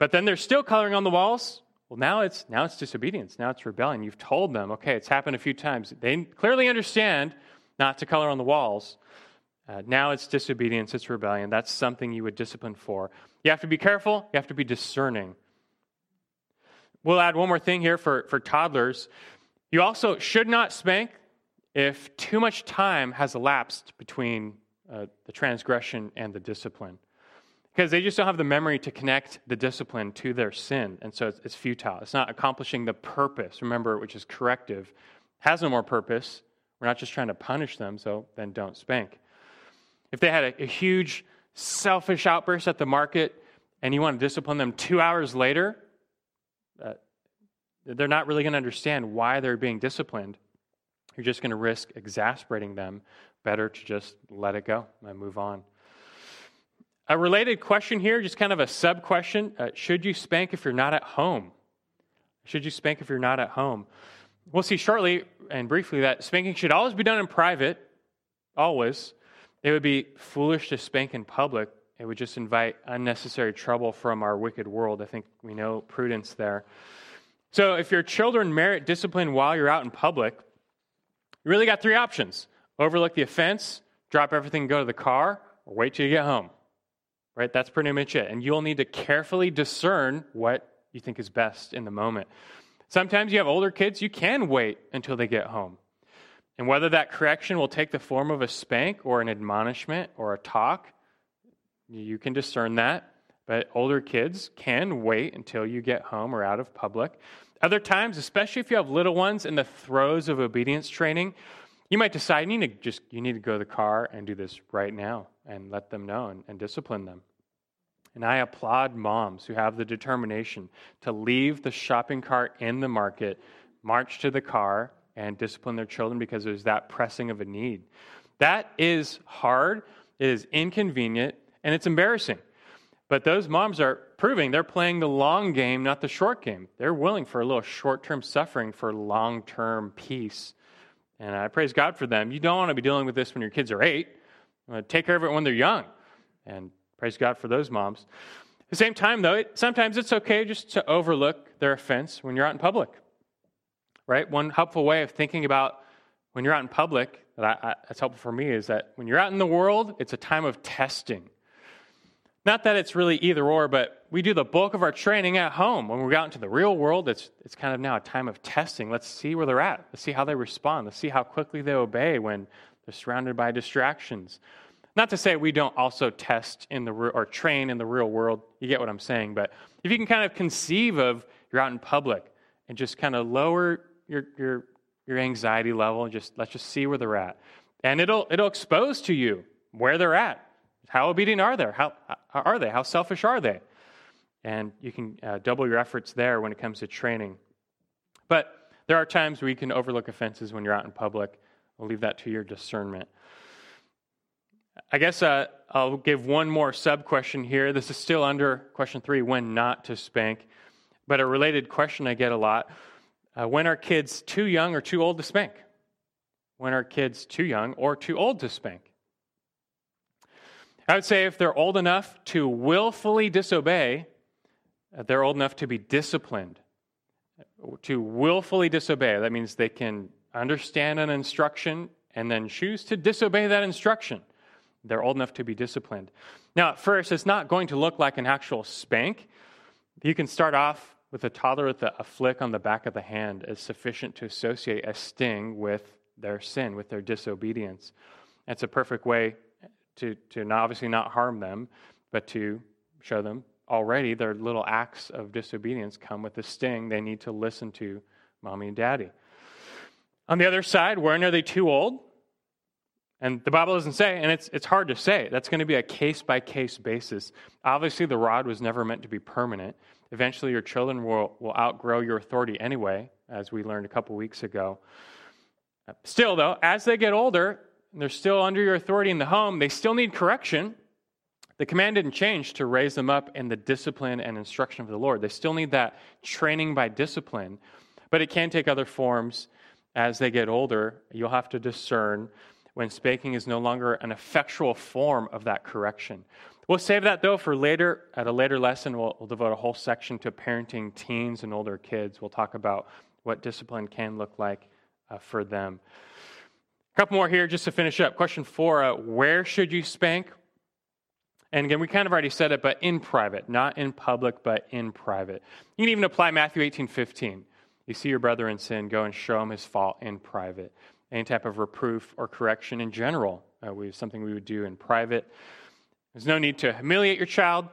Speaker 1: but then they're still coloring on the walls, well, now it's now it's disobedience. Now it's rebellion. You've told them, okay, it's happened a few times. They clearly understand not to color on the walls. Uh, now it's disobedience. It's rebellion. That's something you would discipline for. You have to be careful. You have to be discerning. We'll add one more thing here for, for toddlers. You also should not spank if too much time has elapsed between uh, the transgression and the discipline because they just don't have the memory to connect the discipline to their sin. And so it's, it's, futile. It's not accomplishing the purpose, remember, which is corrective. Has no more purpose. We're not just trying to punish them, so then don't spank. If they had a, a huge selfish outburst at the market and you want to discipline them two hours later, uh, they're not really going to understand why they're being disciplined. You're just going to risk exasperating them. Better to just let it go and move on. A related question here, just kind of a sub question uh, Should you spank if you're not at home? Should you spank if you're not at home? We'll see shortly and briefly that spanking should always be done in private, always. It would be foolish to spank in public. It would just invite unnecessary trouble from our wicked world. I think we know prudence there. So, if your children merit discipline while you're out in public, you really got three options overlook the offense, drop everything and go to the car, or wait till you get home right? That's pretty much it. And you'll need to carefully discern what you think is best in the moment. Sometimes you have older kids, you can wait until they get home. And whether that correction will take the form of a spank or an admonishment or a talk, you can discern that. But older kids can wait until you get home or out of public. Other times, especially if you have little ones in the throes of obedience training, You might decide you need to just you need to go to the car and do this right now and let them know and, and discipline them. And I applaud moms who have the determination to leave the shopping cart in the market, march to the car, and discipline their children because there's that pressing of a need. That is hard, it is inconvenient, and it's embarrassing. But those moms are proving they're playing the long game, not the short game. They're willing for a little short term suffering for long term peace. And I praise God for them. You don't want to be dealing with this when your kids are eight. Take care of it when they're young. And praise God for those moms. At the same time, though, it, sometimes it's okay just to overlook their offense when you're out in public. Right? One helpful way of thinking about when you're out in public that I, I, that's helpful for me is that when you're out in the world, it's a time of testing. Not that it's really either or, but we do the bulk of our training at home. When we go out into the real world, it's, it's kind of now a time of testing. Let's see where they're at. Let's see how they respond. Let's see how quickly they obey when they're surrounded by distractions. Not to say we don't also test in the or train in the real world. You get what I'm saying. But if you can kind of conceive of you're out in public and just kind of lower your, your, your anxiety level and just let's just see where they're at. And it'll, it'll expose to you where they're at how obedient are they? How, how are they? How selfish are they? And you can uh, double your efforts there when it comes to training. But there are times where you can overlook offenses when you're out in public. I'll leave that to your discernment. I guess uh, I'll give one more sub question here. This is still under question three when not to spank, but a related question I get a lot uh, when are kids too young or too old to spank? When are kids too young or too old to spank? I would say if they're old enough to willfully disobey, they're old enough to be disciplined. To willfully disobey, that means they can understand an instruction and then choose to disobey that instruction. They're old enough to be disciplined. Now, at first, it's not going to look like an actual spank. You can start off with a toddler with a, flick on the back of the hand as sufficient to associate a sting with their sin, with their disobedience. It's a perfect way to, to not, obviously not harm them, but to show them already their little acts of disobedience come with a sting. They need to listen to mommy and daddy. On the other side, when are they too old? And the Bible doesn't say, and it's, it's hard to say. That's going to be a case by case basis. Obviously, the rod was never meant to be permanent. Eventually, your children will, will outgrow your authority anyway, as we learned a couple weeks ago. Still, though, as they get older, they're still under your authority in the home, they still need correction. The command didn't change to raise them up in the discipline and instruction of the Lord. They still need that training by discipline, but it can take other forms as they get older. You'll have to discern when spanking is no longer an effectual form of that correction. We'll save that though for later. At a later lesson, we'll, we'll devote a whole section to parenting teens and older kids. We'll talk about what discipline can look like uh, for them. Couple more here just to finish up. Question four uh, Where should you spank? And again, we kind of already said it, but in private, not in public, but in private. You can even apply Matthew 18 15. You see your brother in sin, go and show him his fault in private. Any type of reproof or correction in general, uh, we, something we would do in private. There's no need to humiliate your child.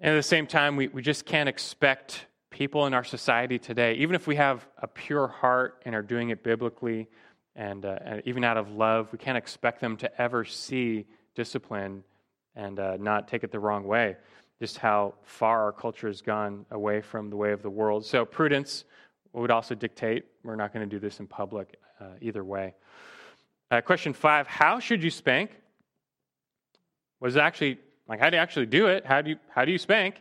Speaker 1: And at the same time, we, we just can't expect people in our society today, even if we have a pure heart and are doing it biblically, and, uh, and, even out of love, we can't expect them to ever see discipline and uh, not take it the wrong way. Just how far our culture has gone away from the way of the world. So, prudence would also dictate we're not going to do this in public uh, either way. Uh, question five How should you spank? Was actually like, how do you actually do it? How do you, how do you spank?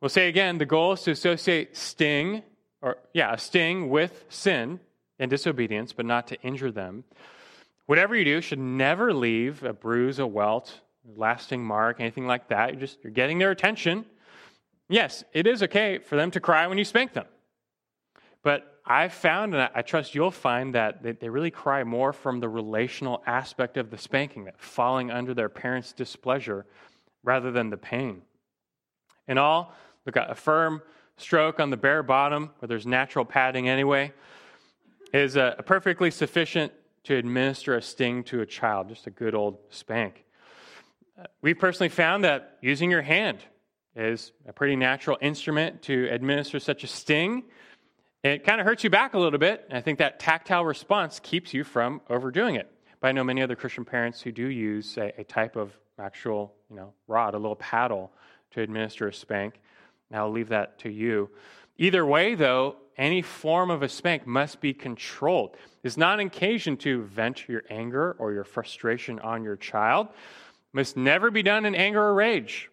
Speaker 1: We'll say again the goal is to associate sting, or yeah, a sting with sin and disobedience, but not to injure them. Whatever you do should never leave a bruise, a welt, lasting mark, anything like that. You're just you're getting their attention. Yes, it is okay for them to cry when you spank them. But I've found, and I trust you'll find, that they really cry more from the relational aspect of the spanking, that falling under their parents' displeasure rather than the pain. In all, look at a firm stroke on the bare bottom where there's natural padding anyway is uh, perfectly sufficient to administer a sting to a child, just a good old spank. Uh, we've personally found that using your hand is a pretty natural instrument to administer such a sting. It kind of hurts you back a little bit. And I think that tactile response keeps you from overdoing it. But I know many other Christian parents who do use a, a type of actual, you know, rod, a little paddle to administer a spank. Now I'll leave that to you. Either way, though, any form of a spank must be controlled. It's not an occasion to vent your anger or your frustration on your child. It must never be done in anger or rage.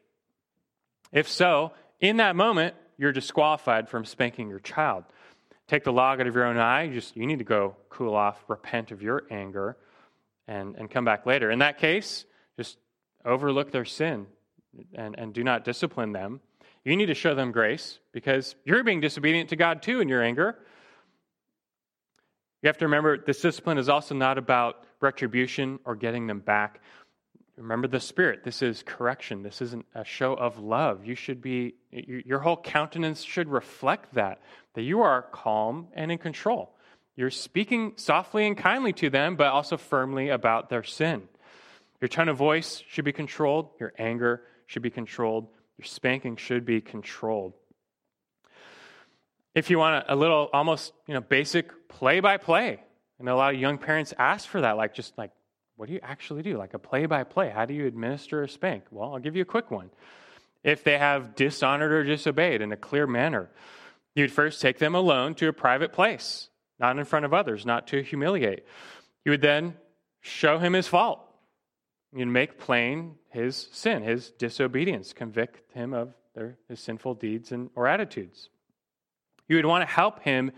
Speaker 1: If so, in that moment, you're disqualified from spanking your child. Take the log out of your own eye. You just you need to go cool off, repent of your anger, and, and come back later. In that case, just overlook their sin and, and do not discipline them. You need to show them grace because you're being disobedient to God too in your anger. You have to remember this discipline is also not about retribution or getting them back. Remember the Spirit. This is correction. This isn't a show of love. You should be, your whole countenance should reflect that, that you are calm and in control. You're speaking softly and kindly to them, but also firmly about their sin. Your tone of voice should be controlled. Your anger should be controlled. Your spanking should be controlled. If you want a, little almost you know basic play by play, and a lot of young parents ask for that, like just like what do you actually do? Like a play by play. How do you administer a spank? Well, I'll give you a quick one. If they have dishonored or disobeyed in a clear manner, you'd first take them alone to a private place, not in front of others, not to humiliate. You would then show him his fault you make plain his sin, his disobedience, convict him of their, his sinful deeds and, or attitudes. You would want to help him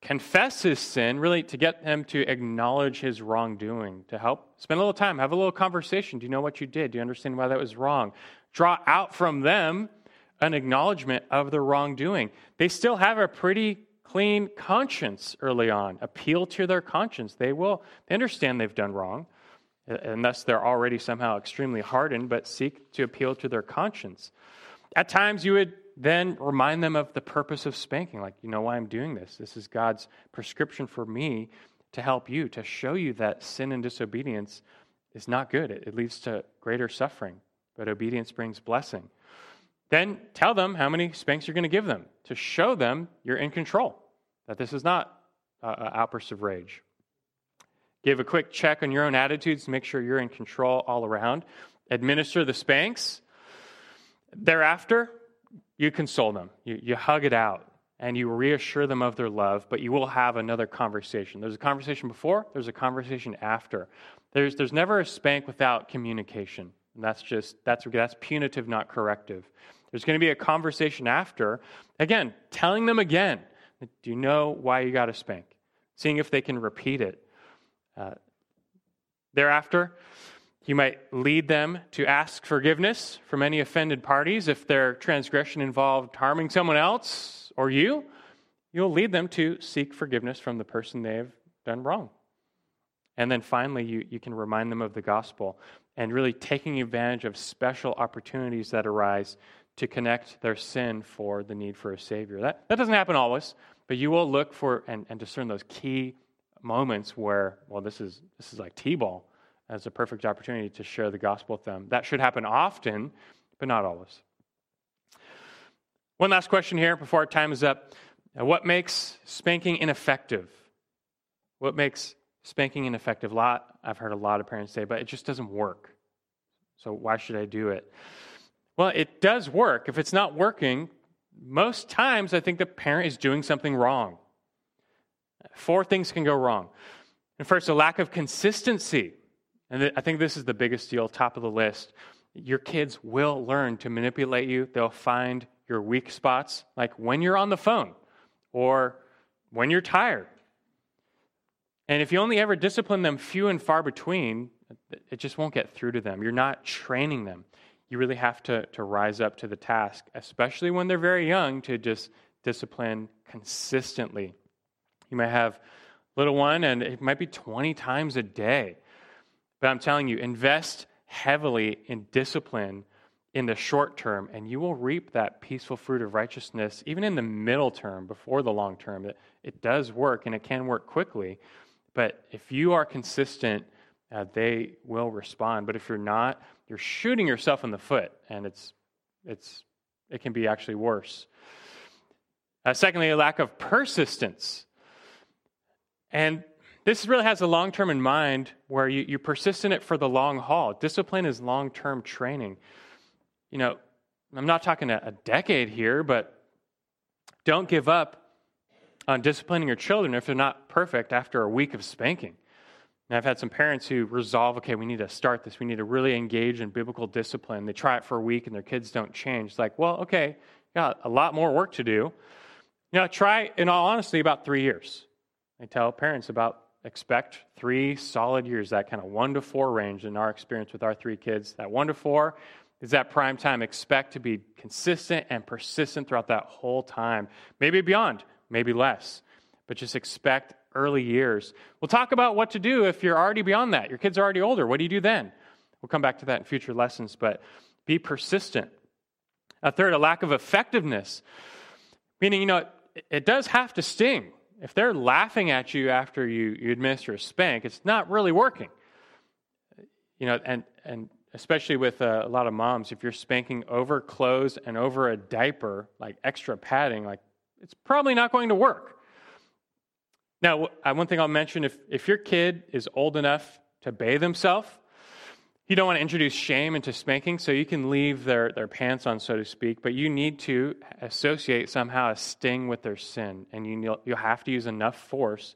Speaker 1: confess his sin, really to get him to acknowledge his wrongdoing, to help spend a little time, have a little conversation. Do you know what you did? Do you understand why that was wrong? Draw out from them an acknowledgement of the wrongdoing. They still have a pretty clean conscience early on. Appeal to their conscience. They will, they understand they've done wrong and thus they're already somehow extremely hardened, but seek to appeal to their conscience. At times, you would then remind them of the purpose of spanking, like, you know why I'm doing this. This is God's prescription for me to help you, to show you that sin and disobedience is not good. It, it leads to greater suffering, but obedience brings blessing. Then tell them how many spanks you're going to give them to show them you're in control, that this is not uh, an outburst of rage. Give a quick check on your own attitudes to make sure you're in control all around. Administer the spanks. Thereafter, you console them, you, you hug it out, and you reassure them of their love, but you will have another conversation. There's a conversation before, there's a conversation after. There's, there's never a spank without communication. And that's just, that's, that's punitive, not corrective. There's going to be a conversation after. Again, telling them again, do you know why you got a spank? Seeing if they can repeat it. Uh, thereafter, you might lead them to ask forgiveness from any offended parties if their transgression involved harming someone else or you. You'll lead them to seek forgiveness from the person they've done wrong. And then finally, you, you can remind them of the gospel and really taking advantage of special opportunities that arise to connect their sin for the need for a Savior. That, that doesn't happen always, but you will look for and, and discern those key moments where, well, this is, this is like T ball as a perfect opportunity to share the gospel with them. That should happen often, but not always. One last question here before our time is up. Uh, what makes spanking ineffective? What makes spanking ineffective? Lot, I've heard a lot of parents say, but it just doesn't work. So why should I do it? Well, it does work. If it's not working, most times I think the parent is doing something wrong. Four things can go wrong. And first, a lack of consistency. And I think this is the biggest deal, top of the list. Your kids will learn to manipulate you. They'll find your weak spots, like when you're on the phone or when you're tired. And if you only ever discipline them few and far between, it just won't get through to them. You're not training them. You really have to, to rise up to the task, especially when they're very young, to just discipline consistently. You might have little one, and it might be 20 times a day. But I'm telling you, invest heavily in discipline in the short term, and you will reap that peaceful fruit of righteousness, even in the middle term, before the long term. It, it does work, and it can work quickly. But if you are consistent, uh, they will respond. But if you're not, you're shooting yourself in the foot, and it's, it's, it can be actually worse. Uh, secondly, a lack of persistence. And this really has a long term in mind where you, you persist in it for the long haul. Discipline is long term training. You know, I'm not talking a, decade here, but don't give up on disciplining your children if they're not perfect after a week of spanking. And I've had some parents who resolve, okay, we need to start this. We need to really engage in biblical discipline. They try it for a week and their kids don't change. It's like, well, okay, got a lot more work to do. You know, try, in all honesty, about three years. I tell parents about expect three solid years, that kind of one to four range in our experience with our three kids. That one to four is that prime time. Expect to be consistent and persistent throughout that whole time, maybe beyond, maybe less, but just expect early years. We'll talk about what to do if you're already beyond that. Your kids are already older. What do you do then? We'll come back to that in future lessons, but be persistent. A third, a lack of effectiveness, meaning, you know, it, it does have to sting. If they're laughing at you after you, you administer a spank, it's not really working. You know, and, and especially with uh, a lot of moms, if you're spanking over clothes and over a diaper, like extra padding, like it's probably not going to work. Now, one thing I'll mention if, if your kid is old enough to bathe himself, you don't want to introduce shame into spanking, so you can leave their, their pants on, so to speak, but you need to associate somehow a sting with their sin. And you, you'll have to use enough force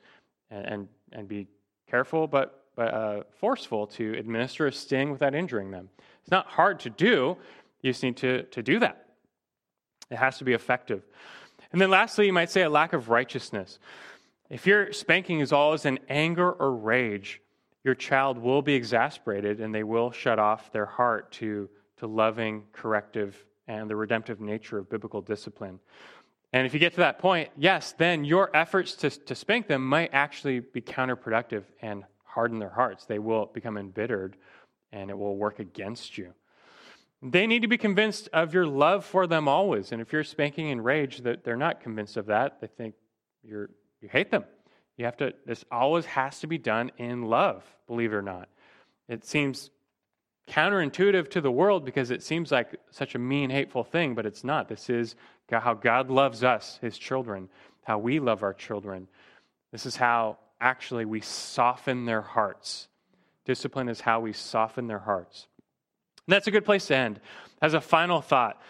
Speaker 1: and, and, and be careful, but, but uh, forceful to administer a sting without injuring them. It's not hard to do, you just need to, to do that. It has to be effective. And then lastly, you might say a lack of righteousness. If your spanking is always in anger or rage, your child will be exasperated and they will shut off their heart to, to loving, corrective, and the redemptive nature of biblical discipline. And if you get to that point, yes, then your efforts to, to spank them might actually be counterproductive and harden their hearts. They will become embittered and it will work against you. They need to be convinced of your love for them always. And if you're spanking in rage, that they're not convinced of that. They think you're you hate them. You have to, this always has to be done in love, believe it or not. It seems counterintuitive to the world because it seems like such a mean, hateful thing, but it's not. This is how God loves us, his children, how we love our children. This is how actually we soften their hearts. Discipline is how we soften their hearts. And that's a good place to end. As a final thought,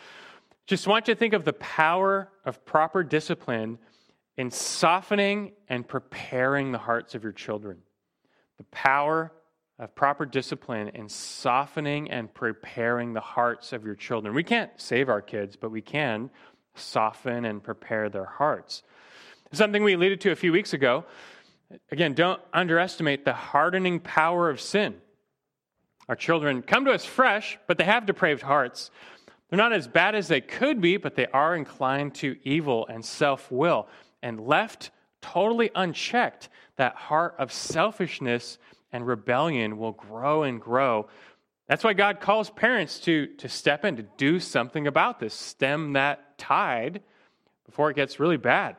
Speaker 1: just want you to think of the power of proper discipline in softening and preparing the hearts of your children. The power of proper discipline in softening and preparing the hearts of your children. We can't save our kids, but we can soften and prepare their hearts. Something we alluded to a few weeks ago. Again, don't underestimate the hardening power of sin. Our children come to us fresh, but they have depraved hearts. They're not as bad as they could be, but they are inclined to evil and self will and left totally unchecked, that heart of selfishness and rebellion will grow and grow. That's why God calls parents to, to step in, to do something about this, stem that tide before it gets really bad.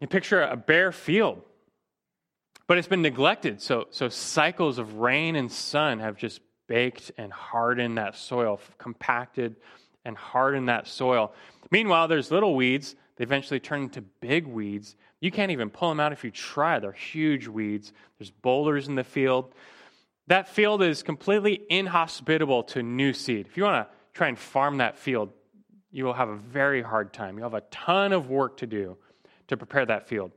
Speaker 1: You picture a bare field, but it's been neglected. So, so cycles of rain and sun have just baked and hardened that soil, compacted and hardened that soil. Meanwhile, there's little weeds they eventually turn into big weeds. You can't even pull them out if you try. They're huge weeds. There's boulders in the field. That field is completely inhospitable to new seed. If you want to try and farm that field, you will have a very hard time. You'll have a ton of work to do to prepare that field.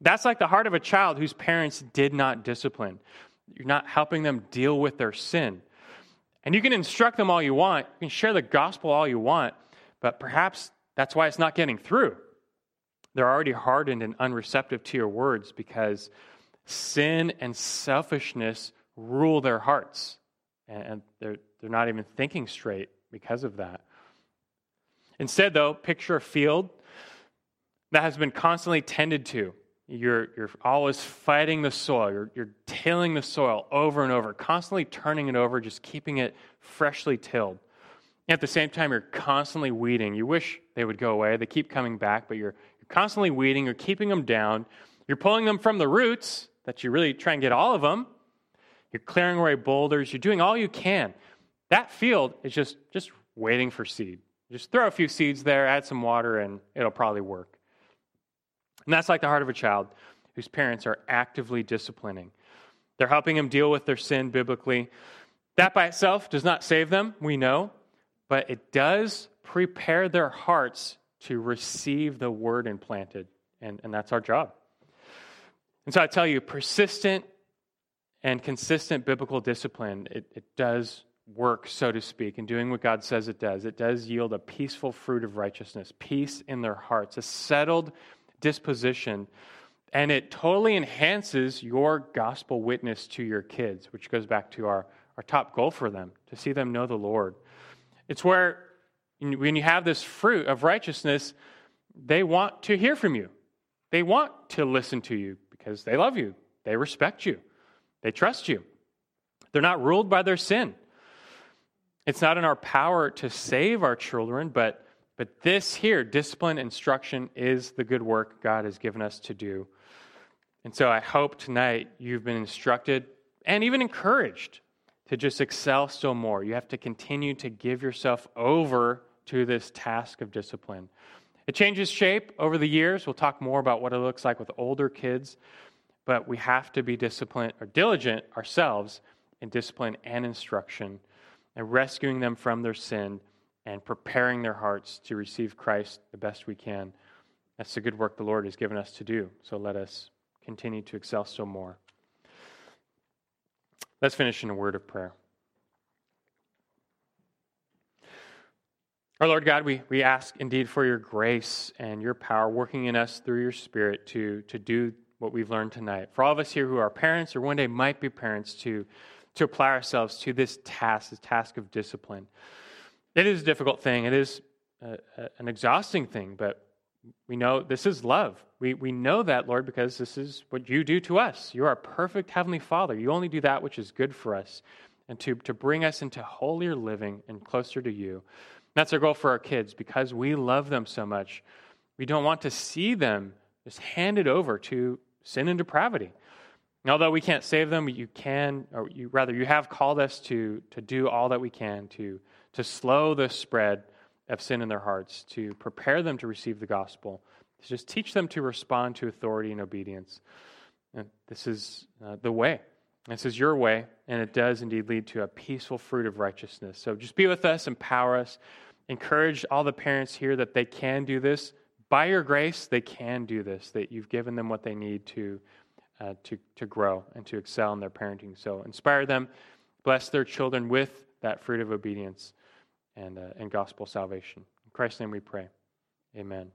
Speaker 1: That's like the heart of a child whose parents did not discipline. You're not helping them deal with their sin. And you can instruct them all you want, you can share the gospel all you want, but perhaps that's why it's not getting through. They're already hardened and unreceptive to your words because sin and selfishness rule their hearts. And they're, they're not even thinking straight because of that. Instead, though, picture a field that has been constantly tended to. You're, you're always fighting the soil, you're, you're tilling the soil over and over, constantly turning it over, just keeping it freshly tilled. At the same time, you're constantly weeding. You wish they would go away. They keep coming back, but you're, you're constantly weeding. You're keeping them down. You're pulling them from the roots that you really try and get all of them. You're clearing away boulders. You're doing all you can. That field is just, just waiting for seed. Just throw a few seeds there, add some water, and it'll probably work. And that's like the heart of a child whose parents are actively disciplining. They're helping them deal with their sin biblically. That by itself does not save them, we know, but it does prepare their hearts to receive the word implanted. And, and that's our job. And so I tell you, persistent and consistent biblical discipline, it, it does work, so to speak, in doing what God says it does. It does yield a peaceful fruit of righteousness, peace in their hearts, a settled disposition. And it totally enhances your gospel witness to your kids, which goes back to our, our top goal for them, to see them know the Lord. It's where, when you have this fruit of righteousness, they want to hear from you. They want to listen to you because they love you, they respect you, they trust you. They're not ruled by their sin. It's not in our power to save our children, but, but this here, discipline, instruction, is the good work God has given us to do. And so I hope tonight you've been instructed and even encouraged to just excel still more. You have to continue to give yourself over to this task of discipline. It changes shape over the years. We'll talk more about what it looks like with older kids, but we have to be disciplined or diligent ourselves in discipline and instruction and rescuing them from their sin and preparing their hearts to receive Christ the best we can. That's the good work the Lord has given us to do. So let us continue to excel still more. Let's finish in a word of prayer. Our Lord God, we, we ask indeed for your grace and your power working in us through your Spirit to, to do what we've learned tonight. For all of us here who are parents or one day might be parents, to to apply ourselves to this task, this task of discipline. It is a difficult thing. It is a, a, an exhausting thing, but we know this is love. We, we know that, Lord, because this is what you do to us. You are a perfect Heavenly Father. You only do that which is good for us and to, to bring us into holier living and closer to you. That's our goal for our kids because we love them so much. We don't want to see them just handed over to sin and depravity. And although we can't save them, you can, or you, rather, you have called us to, to do all that we can to, to slow the spread of sin in their hearts, to prepare them to receive the gospel, to just teach them to respond to authority and obedience. And this is uh, the way. This is your way, and it does indeed lead to a peaceful fruit of righteousness. So just be with us, empower us, encourage all the parents here that they can do this. By your grace, they can do this, that you've given them what they need to uh, to, to grow and to excel in their parenting. So inspire them, bless their children with that fruit of obedience and, uh, and gospel salvation. In Christ's name we pray. Amen.